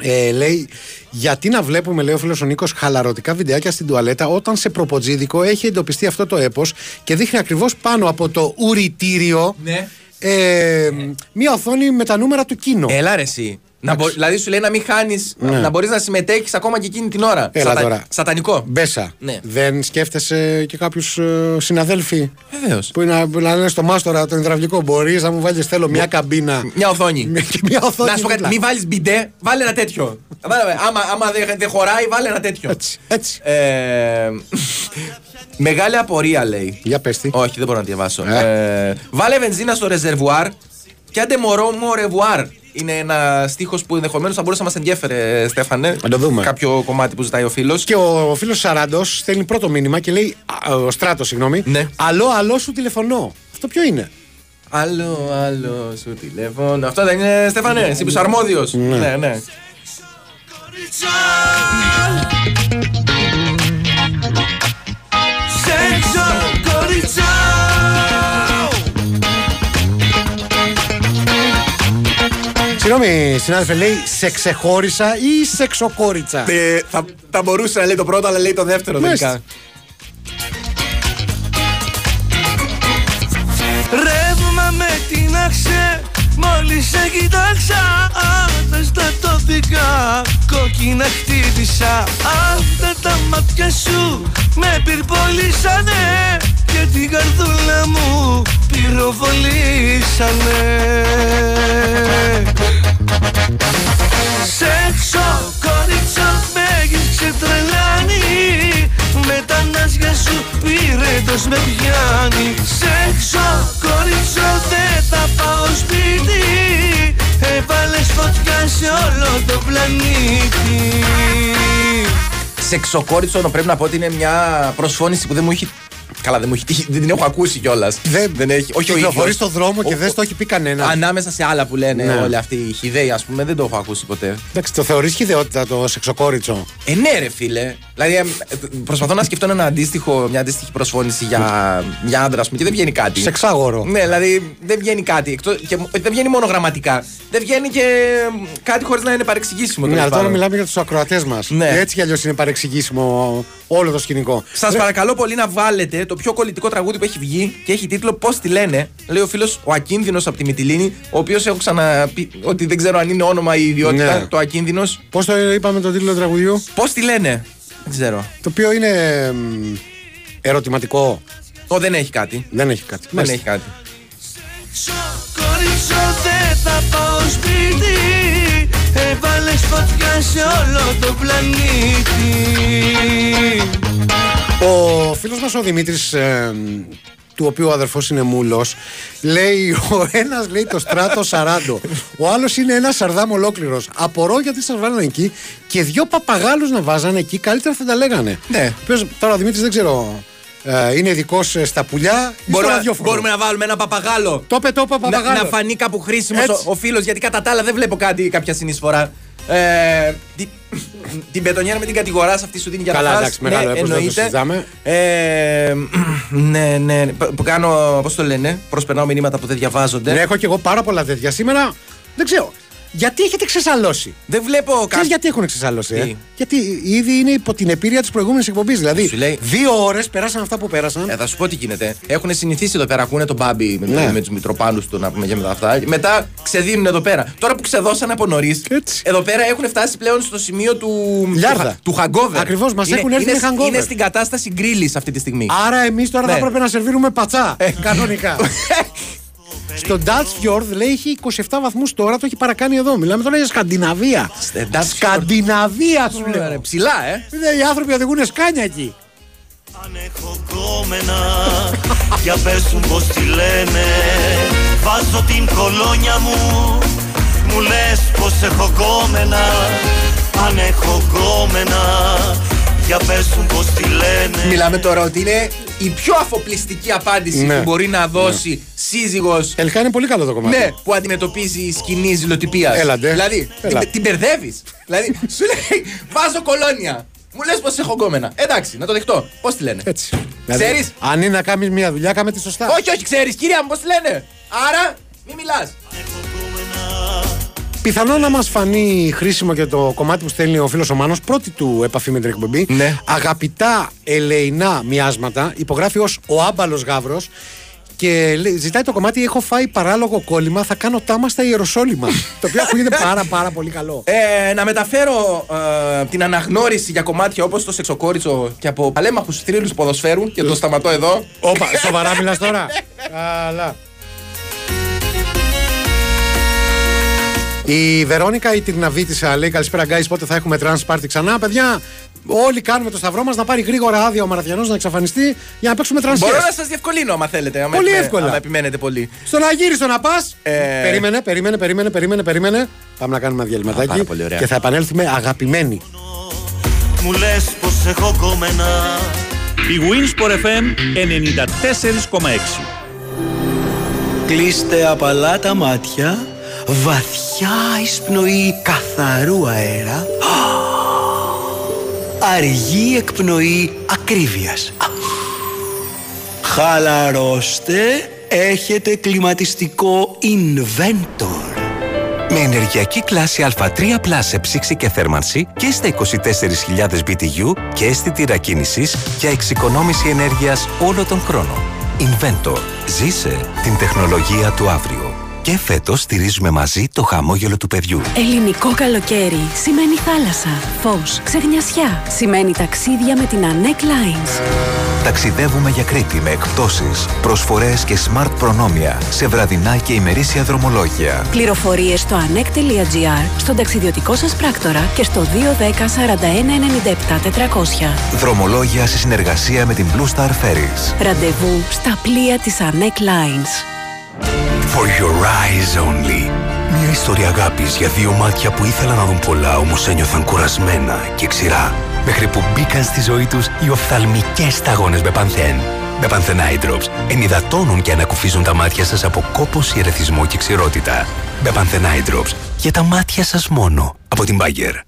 Ε, λέει, γιατί να βλέπουμε, λέει ο φίλος ο Νίκος, χαλαρωτικά βιντεάκια στην τουαλέτα όταν σε προποτζίδικο έχει εντοπιστεί αυτό το έπος και δείχνει ακριβώς πάνω από το ουρητήριο Ναι. ε, μία οθόνη με τα νούμερα του κίνο. Έλα ρε εσύ. Να μπο- δηλαδή σου λέει να μην χάνεις, Ναι. να μπορείς να συμμετέχεις ακόμα και εκείνη την ώρα. Έλα τώρα. Σατανικό. Μπέσα. Ναι. Δεν σκέφτεσαι και κάποιους ε, συναδέλφοι; Βεβαίως. που είναι να λένε στο μάστορα τον υδραυλικό. Μπορείς να μου βάλεις, θέλω μια καμπίνα. Μια οθόνη. <laughs> Με- και μια οθόνη. Να σου πω κάτι, δίπλα. μην βάλεις μπιντέ, βάλε ένα τέτοιο. Βάλε, άμα άμα δεν δεν χωράει, βάλε ένα τέτοιο. Έτσι, έτσι. Ε, <laughs> μεγάλη απορία λέει. Για πες τι. Όχι, δεν μπορώ να διαβάσω. Ε. Ε, βάλε βενζίνα στο ρεζερβουάρ και άντε μωρό μου ρεβουάρ. Είναι ένα στίχος που ενδεχομένως θα μπορούσε να μας ενδιέφερε, Στέφανε. Να το δούμε. Κάποιο κομμάτι που ζητάει ο φίλος. Και ο φίλος Σαράντος στέλνει πρώτο μήνυμα και λέει. α, Ο Στράτος, συγγνώμη. Ναι. Αλλό, αλλό σου τηλεφωνώ. Αυτό ποιο είναι; Άλλο, άλλο σου τηλέφωνο. Αυτό δεν είναι, Στέφανε, εσύ που είσαι αρμόδιος. Ναι. ναι, ναι. Συγγνώμη, συνάδελφε, λέει σε ξεχώρισα ή σε ξοκόριτσα. Ε, θα, θα μπορούσε να λέει το πρώτο, αλλά λέει το δεύτερο Μάλιστα. τελικά. Ρεύμα με την άξε Μόλις σε κοίταξα Αναστατώθηκα Κόκκινα χτύπησα Αυτά τα μάτια σου Με πυρπολίσανε Και την καρδούλα μου Πυροβολήσανε. Σεξο κορίτσο με έχεις ξετρελάνει Με τα νάσια σου πυρετός με πιάνει. Σεξο κορίτσο δεν θα πάω σπίτι. Έβαλες φωτιά σε όλο το πλανήτη. Σεξοκόριτσο πρέπει να πω ότι είναι μια προσφώνηση που δεν μου έχει. Καλά, δεν μου έχει τύχει, <laughs> δεν την έχω ακούσει κιόλας. Δεν, δεν έχει. Όχι ο Κυκλοφορεί ίδιος. στον δρόμο και Ο- δεν στο έχει πει κανένα. Ανάμεσα σε άλλα που λένε Ναι. όλοι αυτοί οι χιδαίοι, ας πούμε, δεν το έχω ακούσει ποτέ. Εντάξει, το θεωρείς χιδεότητα το σεξοκόριτσο. Ε, ναι, ρε φίλε. Δηλαδή, ε, προσπαθώ να σκεφτώ ένα αντίστοιχο, μια αντίστοιχη προσφώνηση για, για άντρα, ας πούμε, και δεν βγαίνει κάτι. Σεξάγορο. Ναι, δηλαδή δεν βγαίνει κάτι. Εκτός, και, δεν βγαίνει μόνο γραμματικά. Δεν βγαίνει και ε, κάτι χωρίς να είναι παρεξηγήσιμο. Ναι, τέλος αλλά τώρα πάντων. μιλάμε για τους ακροατές μας. Ναι. Έτσι κι αλλιώς είναι παρεξηγήσιμο όλο το σκηνικό. Σας παρακαλώ πολύ να βάλετε το πιο κολλητικό τραγούδι που έχει βγει και έχει τίτλο Πώς τη λένε. Λέει ο φίλος ο Ακίνδυνος από τη Μυτιλίνη, ο οποίος έχω ξαναπεί ότι δεν ξέρω αν είναι όνομα ή ιδιότητα. Ναι. Το Ακίνδυνος. Πώς το είπαμε το τίτλο του τραγουδιού, Πώς τη λένε. Δεν ξέρω. Το οποίο είναι μ, ερωτηματικό. Ο, δεν έχει κάτι. Δεν έχει κάτι. Δεν Μάλιστα. έχει κάτι. Κορίτσο δεν θα πάω σπίτι Έβαλες φωτιά σε όλο το πλανήτη Ο φίλος μας ο Δημήτρης ε, του οποίου ο αδερφός είναι μούλος λέει ο ένας λέει το στράτο Σαράντο ο άλλος είναι ένα σαρδάμ ολόκληρος απορώ γιατί σας βάλανε εκεί και δυο παπαγάλους να βάζανε εκεί καλύτερα θα τα λέγανε Ναι. Ποιος, τώρα ο Δημήτρης δεν ξέρω ε, είναι ειδικός στα πουλιά ή στο Μπορούμε, να- ραδιόφωνο. μπορούμε να βάλουμε ένα παπαγάλο. Το είπε, το είπε, να, παπαγάλο. να φανεί κάπου χρήσιμος Έτσι. ο, ο φίλος, γιατί κατά τα άλλα δεν βλέπω κάτι, κάποια συνεισφορά. Ε, την, την πετονιέρα με την κατηγορά αυτή σου δίνει για Καλά, να φας. εντάξει, μεγάλο έπος, δεν το συζητάμε. Ε, ναι, ναι. Που που κάνω, πώς το λένε, προσπερνάω μηνύματα που δεν διαβάζονται. Ναι, έχω και εγώ πάρα πολλά τέτοια σήμερα δεν ξέρω γιατί έχετε ξεσαλώσει; Δεν βλέπω Ξέρεις κάτι. γιατί έχουν ξεσαλώσει, ε; Τι; Γιατί ήδη είναι υπό την επίρρεια της προηγούμενης εκπομπής. Δηλαδή, Σου λέει- δύο ώρες πέρασαν αυτά που πέρασαν. Ε, θα σου πω τι γίνεται. Έχουν συνηθίσει εδώ πέρα, ακούνε τον Μπάμπι με, Ναι. με τους Μητροπάνους του να πούμε και μετά αυτά. Μετά ξεδίνουν εδώ πέρα. Τώρα που ξεδώσαν από νωρίς, εδώ πέρα έχουν φτάσει πλέον στο σημείο του. Λιάρδα. Του, του hangover. Ακριβώς, μας Είναι- έχουν έρθει είναι, με hangover. Είναι στην κατάσταση γκρίλης αυτή τη στιγμή. Άρα εμείς τώρα θα Ναι. έπρεπε να σερβίρουμε πατσά. κανονικά. <laughs> Στο Dutch Fjord λέει έχει 27 βαθμούς τώρα, το έχει παρακάνει εδώ. Μιλάμε τώρα για Σκανδιναβία. Dutch Fjord. Σκανδιναβία σου Ωραία, λέω. ρε, Ψηλά, ε. Είναι οι άνθρωποι οδηγούν σκάνια εκεί. κόμενα Για πες μου πως τη λένε Βάζω την κολόνια μου Μου λες πως έχω κόμενα Αν έχω κόμενα Για πες μου πως τη λένε Μιλάμε τώρα ότι είναι η πιο αφοπλιστική απάντηση Ναι. που μπορεί να δώσει σύζυγος Τελικά είναι πολύ καλό το κομμάτι. Ναι, που αντιμετωπίζει σκηνή ζηλοτυπίας. Έλαντε. Δηλαδή, Έλα. την, την μπερδεύεις. δηλαδή, σου λέει, βάζω κολόνια. Μου λες πως έχω γκόμενα. Εντάξει, να το δεχτώ. Πώ τη λένε. Έτσι. Ξέρεις; Δηλαδή, αν είναι να κάνεις μια δουλειά, κάμε τη σωστά. Όχι, όχι, ξέρεις, κυρία μου, πώ τη λένε. Άρα, μη μιλάς. Πιθανό να μας φανεί χρήσιμο και το κομμάτι που στέλνει ο φίλος ο Μάνος, πρώτη του επαφή με την εκπομπή. Ναι. Αγαπητά ελεηνά μοιάσματα, υπογράφει ως ο άμπαλος γάβρο και λέει- ζητάει το κομμάτι Έχω φάει παράλογο κόλλημα, θα κάνω τάμα στα Ιεροσόλυμα. <laughs> το οποίο ακούγεται πάρα πάρα πολύ καλό. Ε, να μεταφέρω ε, την αναγνώριση για κομμάτια όπως το σεξοκόριτσο και από παλέμαχους θρύλους ποδοσφαίρου και το σταματώ εδώ. Όπα, σοβαρά μιλάς τώρα. <laughs> Καλά. Η Βερόνικα η Τυρναβίτησα λέει καλησπέρα guys πότε θα έχουμε trans party ξανά παιδιά; Όλοι κάνουμε το σταυρό μας να πάρει γρήγορα άδεια ο Μαραθιανός να εξαφανιστεί για να παίξουμε trans Μπορώ yes. να σας διευκολύνω, άμα θέλετε. άμα Πολύ επιμένε- εύκολα. άμα επιμένετε πολύ. Στο να γύρει, στο να πας Ε, Περίμενε, περίμενε, περίμενε, περίμενε, περίμενε Πάμε να κάνουμε ένα διαλυματάκι πάρα πολύ ωραία. Και θα επανέλθουμε αγαπημένοι Μου λες πως έχω κόμενα Η Winsport FM 94,6 Κλείστε απαλά τα μάτια Βαθιά εισπνοή καθαρού αέρα Αργή εκπνοή ακρίβειας Χαλαρώστε Έχετε κλιματιστικό Inventor Με ενεργειακή κλάση Α3 Plus σε ψήξη και θέρμανση και στα 24.000 BTU και αίσθητη κίνησης για εξοικονόμηση ενέργειας όλο τον χρόνο. Inventor. Ζήσε την τεχνολογία του αύριο. Και φέτος στηρίζουμε μαζί το χαμόγελο του παιδιού. Ελληνικό καλοκαίρι σημαίνει θάλασσα, φως, ξεγνιασιά. Σημαίνει ταξίδια με την ANEC Lines. Ταξιδεύουμε για Κρήτη με εκπτώσεις, προσφορές και smart προνόμια σε βραδινά και ημερήσια δρομολόγια. Πληροφορίες στο anec.gr, στον ταξιδιωτικό σας πράκτορα και στο 210 41 97 400. Δρομολόγια σε συνεργασία με την Blue Star Ferries. Ραντεβού στα πλοία της ANEC Lines. For your eyes only. Μια ιστορία αγάπης για δύο μάτια που ήθελαν να δουν πολλά όμως ένιωθαν κουρασμένα και ξηρά. Μέχρι που μπήκαν στη ζωή τους οι οφθαλμικές σταγόνες με πανθέν. Με πανθέν Eye Drops ενυδατώνουν και ανακουφίζουν τα μάτια σας από κόπωση, ερεθισμό και ξηρότητα. Με πανθέν Eye Drops για τα μάτια σας μόνο. Από την Bayer.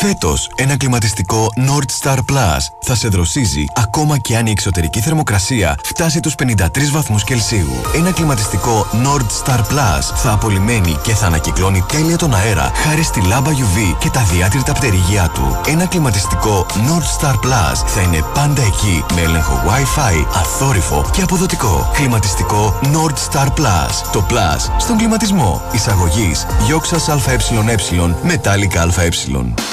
Φέτος, ένα κλιματιστικό Nord Star Plus θα σε δροσίζει ακόμα και αν η εξωτερική θερμοκρασία φτάσει τους 53 βαθμούς Κελσίου. Ένα κλιματιστικό Nord Star Plus θα απολυμμένει και θα ανακυκλώνει τέλεια τον αέρα χάρη στη λάμπα UV και τα διάτρητα πτερυγιά του. Ένα κλιματιστικό Nord Star Plus θα είναι πάντα εκεί με έλεγχο Wi-Fi, αθόρυφο και αποδοτικό. Κλιματιστικό Nord Star Plus. Το Plus στον κλιματισμό. Εισαγωγής Γιώξας ΑΕΕ Metallic ΑΕ.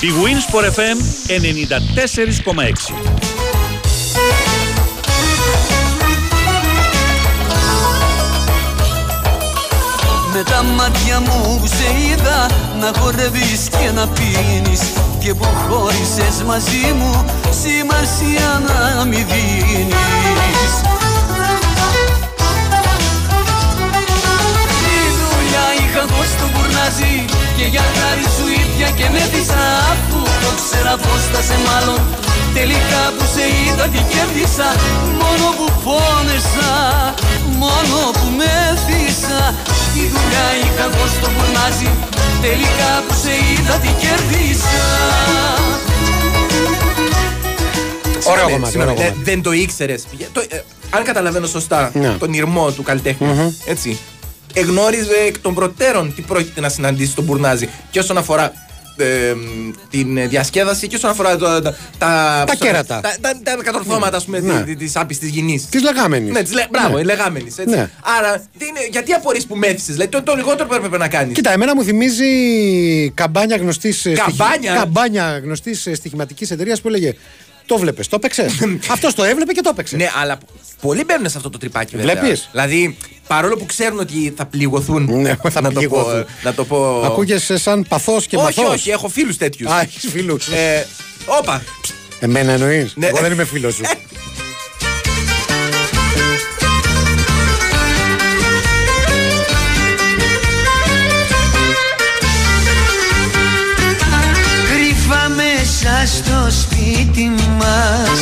Η Winsport FM 94,6 Με τα μάτια μου που σε είδα να χορεύεις και να πίνεις Και που χώρισες μαζί μου σημασία να μη δίνεις. Τι δουλειά είχα εγώ στο μπουρνάζι Και για χάρη σου ήρθια και με δίσα Αφού το ξέρα πως θα σε μάλλον Τελικά που σε είδα τι κέρδισα Μόνο που πόνεσα Μόνο που με θύσα Τι δουλειά είχα εγώ στο μπουρνάζι Τελικά που σε είδα τι κέρδισα Ωραίο Συγγνώμη, κομμάτι, συγγνώμη, ωραίο ε, κομμάτι. Δεν το ήξερες. αν καταλαβαίνω σωστά Ναι. τον ήρμό του καλλιτέχνη. Έτσι. Εγνώριζε εκ των προτέρων τι πρόκειται να συναντήσει στον Μπουρνάζη. Και όσον αφορά ε, την διασκέδαση και όσον αφορά το- τα, τα, Τα κέρατα. Τα, τα, τα κατορθώματα ας πούμε, Ναι. τη- της άπιστη γυνή. Της λεγάμενης. Ναι, της λε, μπράβο, Ναι. η λεγάμενης. Ναι. Άρα, τι είναι, γιατί απορρεί που μέθησε, δηλαδή το, το λιγότερο που έπρεπε να κάνεις. Κοίτα, εμένα μου θυμίζει καμπάνια γνωστής Καμπάνια; καμπάνια γνωστής στοιχηματικής εταιρείας που έλεγε Το βλέπει, το έπαιξες; <laughs> Αυτός το έβλεπε και το έπαιξε. Ναι, αλλά πολλοί μπαίνουν σε αυτό το τρυπάκι βέβαια. Βλέπεις; Δηλαδή, παρόλο που ξέρουν ότι θα πληγωθούν. Ναι, θα να, το πω, πληγωθούν. να το πω. Ακούγεσαι σαν παθός και όχι, μαθός. όχι, έχω φίλους τέτοιους. Α, έχεις φίλους. Ε, όπα. Εμένα εννοείς; Ναι. Εγώ δεν είμαι φίλος σου. Σπίτι μας.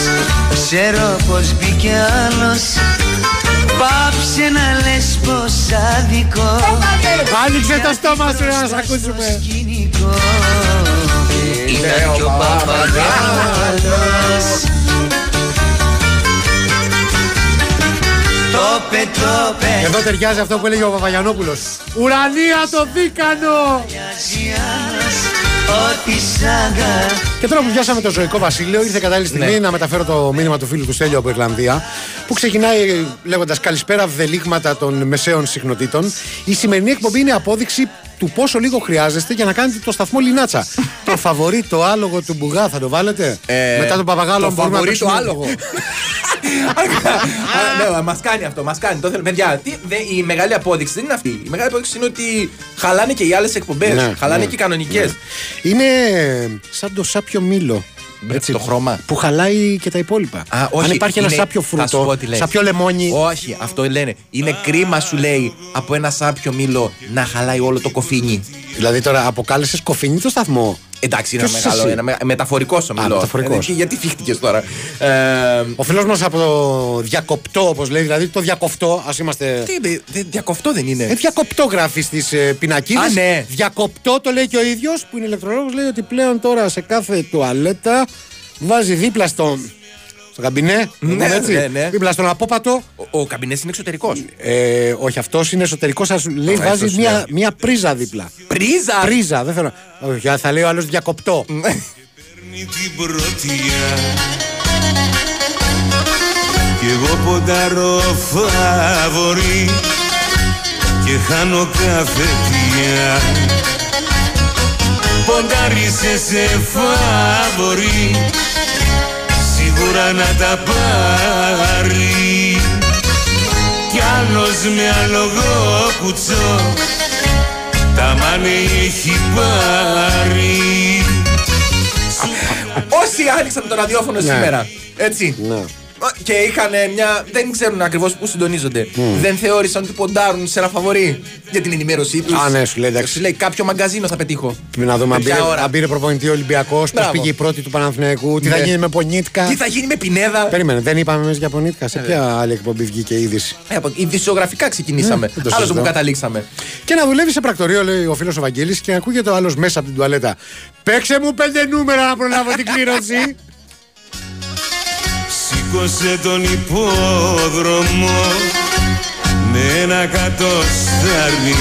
Ξέρω πως μπήκε άλλος. Πάψε να λες πως άδικο Άνοιξε το στόμα σου να σε ακούσουμε. Ήταν κι ο Παπαγάλος. Το πετώ Εδώ ταιριάζει αυτό που έλεγε ο Παπαγιανόπουλος. Ουρανία το δίκανο! Ό,τι σ' αγάπη Και τώρα που πιάσαμε το ζωικό Βασίλειο, ήρθε κατάλληλη στιγμή να μεταφέρω το μήνυμα του φίλου του Στέλιου από Ιρλανδία, που ξεκινάει λέγοντας Καλησπέρα, βδελίγματα των μεσαίων συχνοτήτων. Η σημερινή εκπομπή είναι απόδειξη του πόσο λίγο χρειάζεστε για να κάνετε το σταθμό Λινάτσα. το φαβορή, το άλογο του Μπουγά θα το βάλετε; Μετά τον Παπαγάλο το μπορούμε να φαβορί, το παίξουμε- άλογο. <laughs> ναι, μα κάνει αυτό, μας κάνει. Το θέλω. Παιδιά, τι, δε, η μεγάλη απόδειξη δεν είναι αυτή. Η μεγάλη απόδειξη είναι ότι χαλάνε και οι άλλες εκπομπές. Ναι, χαλάνε ναι, και οι κανονικές. ναι. Είναι σαν το σάπιο μήλο. Έτσι, το χρώμα. Που χαλάει και τα υπόλοιπα. Α, όχι, Αν υπάρχει ένα είναι- σάπιο θα σου πω φρούτο, τι λες. σάπιο λεμόνι. Όχι, αυτό λένε. Είναι κρίμα, σου λέει, από ένα σάπιο μήλο να χαλάει όλο το κοφίνι. Δηλαδή τώρα αποκάλεσε κοφίνι το σταθμό. Εντάξει, είναι ένα Ποιος μεγάλο. εσύ; Ένα με- μεταφορικός ομιλό. μεταφορικός. Ε, γιατί φύχτηκες τώρα; Ε, Ο φίλος μας από το διακοπτό, όπως λέει, δηλαδή το διακοφτό, ας είμαστε. Τι είπε, δε- διακοφτό δεν είναι. Ε, διακοπτό γράφει στις ε, πινακίδες. Α, ναι. Διακοπτό το λέει και ο ίδιος που είναι ηλεκτρολόγος. Λέει ότι πλέον τώρα σε κάθε τουαλέτα βάζει δίπλα στο. Στο καμπινέ, Ναι, λοιπόν, έτσι, ναι, ναι. δίπλα στον απόπατο. Ο, ο καμπινές είναι εξωτερικός. Ε, όχι, αυτός είναι εσωτερικός. Σα λέει, Α, βάζει αυτός σου μια, λέω. μια πρίζα δίπλα. Πρίζα! Πρίζα, δεν θέλω. Όχι, θα λέει ο άλλος διακοπτό. την πρωτιά Κι εγώ ποντάρω φαβορή Και χάνω καφετιά Ποντάρισες σε φαβορή Σίγουρα να τα πάρει Κι άλλος με άλογο κουτσό Τα μάνη έχει πάρει Όσοι άνοιξαν το ραδιόφωνο Ναι. σήμερα. Έτσι. Ναι. Και είχαν μια. Δεν ξέρουν ακριβώς πού συντονίζονται. Μμ. Δεν θεώρησαν ότι ποντάρουν σε ένα φαβορή για την ενημέρωσή τους. Α, ναι, σου λέει, εντάξει. Σου λέει κάποιο μαγκαζίνο θα πετύχω. Να δούμε αν Με ποια πήρε, ώρα. αν πήρε προπονητή Ολυμπιακός, πώς Μπράβο. πήγε η πρώτη του Παναθηναϊκού, τι θα Ναι. γίνει με Πονίτκα. Τι θα γίνει με Πινέδα. Περίμενε, δεν είπαμε εμείς για Πονίτκα. Σε Ε, ποια άλλη εκπομπή βγήκε η είδηση; Ε, από ειδησιογραφικά ξεκινήσαμε. Ναι, δεν το Άλλος συζητώ. που καταλήξαμε. Και να δουλεύει σε πρακτορείο, λέει ο φίλος ο Βαγγέλης και να ακούγεται ο άλλος μέσα από την τουαλέτα. Παίξε μου πέντε νούμερα να προλάβω την κλήρωση. <laughs> Σήκωσε τον υπόδρομο με ένα κατοστάρι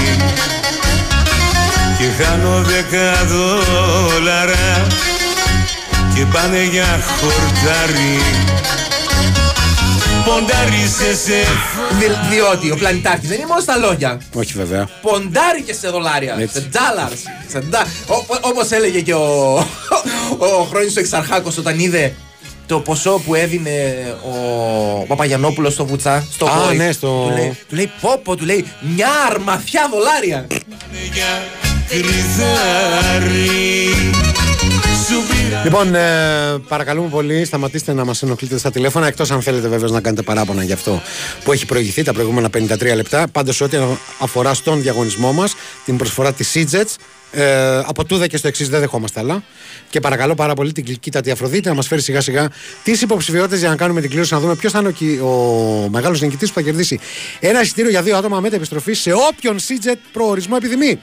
και χάνω δέκα δόλαρα και πάνε για χορτάρι Ποντάρισε σε Δι- διότι ο πλανητάρχης δεν είναι μόνο στα λόγια. Όχι βέβαια. Ποντάρει και σε δολάρια. Έτσι. Σε dollars. Σε ντα... Όπως έλεγε και ο, ο Χρόνης ο Εξαρχάκος όταν είδε το ποσό που έδινε ο Παπαγιανόπουλος στο Βουτσά. Στο Α, Voice. ναι, στο- Του λέει, του λέει πόπο, του λέει μια αρμαθιά δολάρια. κρυθάρι Σου πήρα Λοιπόν, ε, παρακαλούμε πολύ, σταματήστε να μας ενοχλείτε στα τηλέφωνα. Εκτός αν θέλετε βεβαίω να κάνετε παράπονα για αυτό που έχει προηγηθεί τα προηγούμενα 53 λεπτά. Πάντως, ό,τι αφορά στον διαγωνισμό μας, την προσφορά της Seajets, ε, από τούδε και στο εξής δεν δεχόμαστε άλλα. Και παρακαλώ πάρα πολύ την κλικήτατη Αφροδίτη να μας φέρει σιγά σιγά τις υποψηφιότητες για να κάνουμε την κλήρωση να δούμε ποιος θα είναι ο, κυ- ο μεγάλος νικητής που θα κερδίσει ένα εισιτήριο για δύο άτομα μετεπιστροφή σε όποιον Seajet προορισμό επιθυμεί.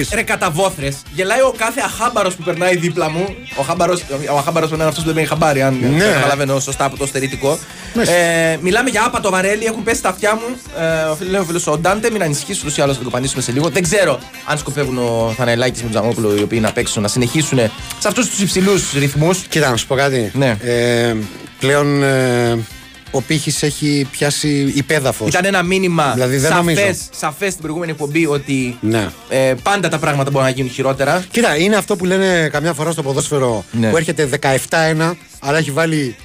Έχεις κάτι έλος, να ρε, πεις; ρε καταβόθρες. Γελάει ο κάθε αχάμπαρος που περνάει δίπλα μου. Ο αχάμπαρος, ο αχάμπαρος πρέπει να είναι αυτός που δεν παίρνει χαμπάρι, αν Ναι. δεν καταλαβαίνω σωστά από το στερητικό. Μέσα. Ε, μιλάμε για άπατο βαρέλι, έχουν πέσει τα αυτιά μου. Ε, ο φίλος, λέει ο φίλος ο Ντάντε, μην ανησυχείς, ούτως ή άλλως θα το πανίσουμε σε λίγο. Δεν ξέρω αν σκοπεύουν ο Θαναελάκης με τον Τζαμόπουλο οι οποίοι να παίξουν, να συνεχίσουν σε αυτούς τους υψηλούς ρυθμούς. Κοίτα, να σου πω κάτι. Ναι. Ε, πλέον ε, ο πύχης έχει πιάσει υπέδαφος. Ήταν ένα μήνυμα Δηλαδή, δεν νομίζω. σαφές, σαφές στην προηγούμενη εκπομπή ότι Ναι. ε, πάντα τα πράγματα μπορούν να γίνουν χειρότερα. Κοίτα, είναι αυτό που λένε καμιά φορά στο ποδόσφαιρο Ναι. που έρχεται 17-1, αλλά έχει βάλει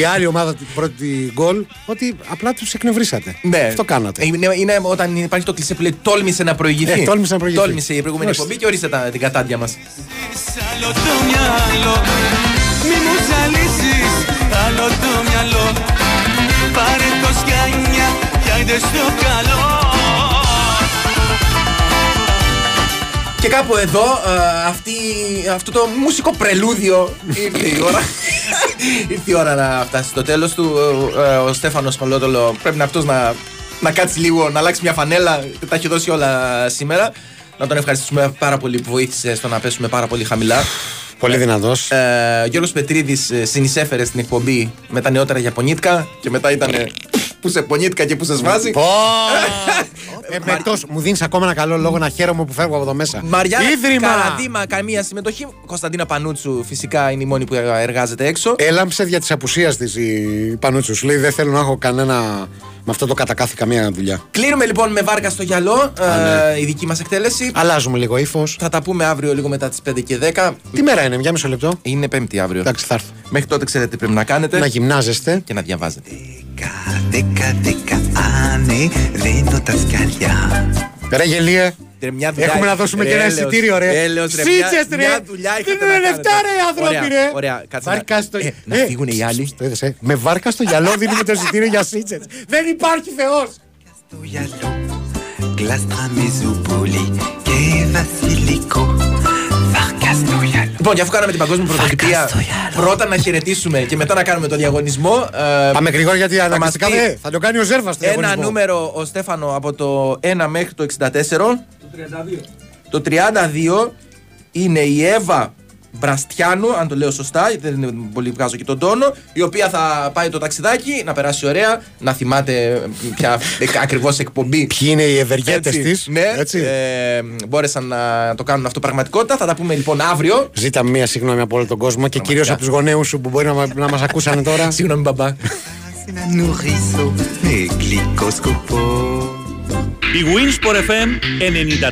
η άλλη ομάδα την πρώτη γκολ, ότι απλά τους εκνευρίσατε. Ναι. Αυτό κάνατε. Είναι, είναι όταν υπάρχει το κλισέ που λέει τόλμησε να προηγηθεί. Ε, τόλμησε να προηγηθεί. Τόλμησε η προηγούμενη Ορίστε. εκπομπή και ορίστε τα, την κατάντια μας. άλλο το μυαλό Μη μου ζαλίσεις άλλο το μυαλό Πάρε το σκανιά κι άιντε στο καλό Και κάπου εδώ, ε, αυτή, αυτό το μουσικό πρελούδιο ήρθε η ώρα. <laughs> ήρθε η ώρα να φτάσει στο τέλος του. Ε, ε, ο Στέφανος Παλότολο πρέπει να αυτός να, να κάτσει λίγο, να αλλάξει μια φανέλα. Τα έχει δώσει όλα σήμερα. Να τον ευχαριστήσουμε πάρα πολύ που βοήθησε στο να πέσουμε πάρα πολύ χαμηλά. Πολύ δυνατός. Ε, Γιώργος Πετρίδης ε, συνεισέφερε στην εκπομπή με τα νεότερα Ιαπωνίτικα και μετά ήταν που σε πονήθηκα και που σε σβάζει. Πω. Ε, με τόσο- μου δίνεις ακόμα ένα καλό λόγο να χαίρομαι που φεύγω από εδώ μέσα. Μαριάννα Ίδρυμα! Καραντίμα, καμία συμμετοχή. Κωνσταντίνα Πανούτσου φυσικά είναι η μόνη που εργάζεται έξω. Έλαμψε δια της απουσίας της η Πανούτσου. Σου λέει δεν θέλω να έχω κανένα. Με αυτό το κατακάθι καμία δουλειά. Κλείνουμε λοιπόν με βάρκα στο γυαλό, ε, η δική μας εκτέλεση. Αλλάζουμε λίγο ύφος. Θα τα πούμε αύριο λίγο μετά τις 5 και 10. Τι μέρα είναι, μια μισό λεπτό. Είναι Πέμπτη αύριο. Εντάξει, θα έρθω. Μέχρι τότε ξέρετε τι πρέπει να κάνετε. Να γυμνάζεστε. Και να διαβάζετε. Δέκα, δέκα, άνε, δίνω τα σκαλιά. Ρε γελίε. Ρε, μια δουλειά- Έχουμε να δώσουμε ρε, και ένα έλεος, εισιτήριο, ρε. έλεος, ρε, Σίτσες, μια- ρε. μια δουλειά είχατε Δίνουν να λεφτά, κάνετε. ρε, άνθρωποι, Ωραία, ρε. ωραία, κάτσε να- Βάρκα στο... Ε, να φύγουν οι άλλοι. Το είδες, ε. Με βάρκα στο γυαλό δίνουμε το εισιτήριο για Σίτσες. Δεν υπάρχει Θεός. Γλάστρα με ζουμπούλι και βασιλικό. Βάρκα στο γυαλό. Λοιπόν, και αφού κάναμε την παγκόσμια πρωτοτυπία, πρώτα να χαιρετήσουμε και μετά να κάνουμε το διαγωνισμό. ε, Πάμε γρήγορα γιατί θα μας αναγκαστικά πει δε, θα το κάνει ο Ζέρβας στο Ένα διαγωνισμό. νούμερο ο Στέφανο από το 1 μέχρι το 64. Το 32 είναι η Εύα Μπραστιάνου, αν το λέω σωστά, δεν είναι πολύ βγάζω και τον τόνο, η οποία θα πάει το ταξιδάκι να περάσει ωραία, να θυμάται ποια ακριβώς εκπομπή. Ποιοι είναι οι ευεργέτες Έτσι, της. Ναι, ε, μπόρεσαν να το κάνουν αυτό πραγματικότητα. Θα τα πούμε λοιπόν αύριο. Ζήτα μία συγγνώμη από όλο τον κόσμο και κυρίως από τους γονέους σου που μπορεί να, μα- να μας ακούσανε τώρα. <laughs> Συγγνώμη, μπαμπά. y Wins por FM en Enida.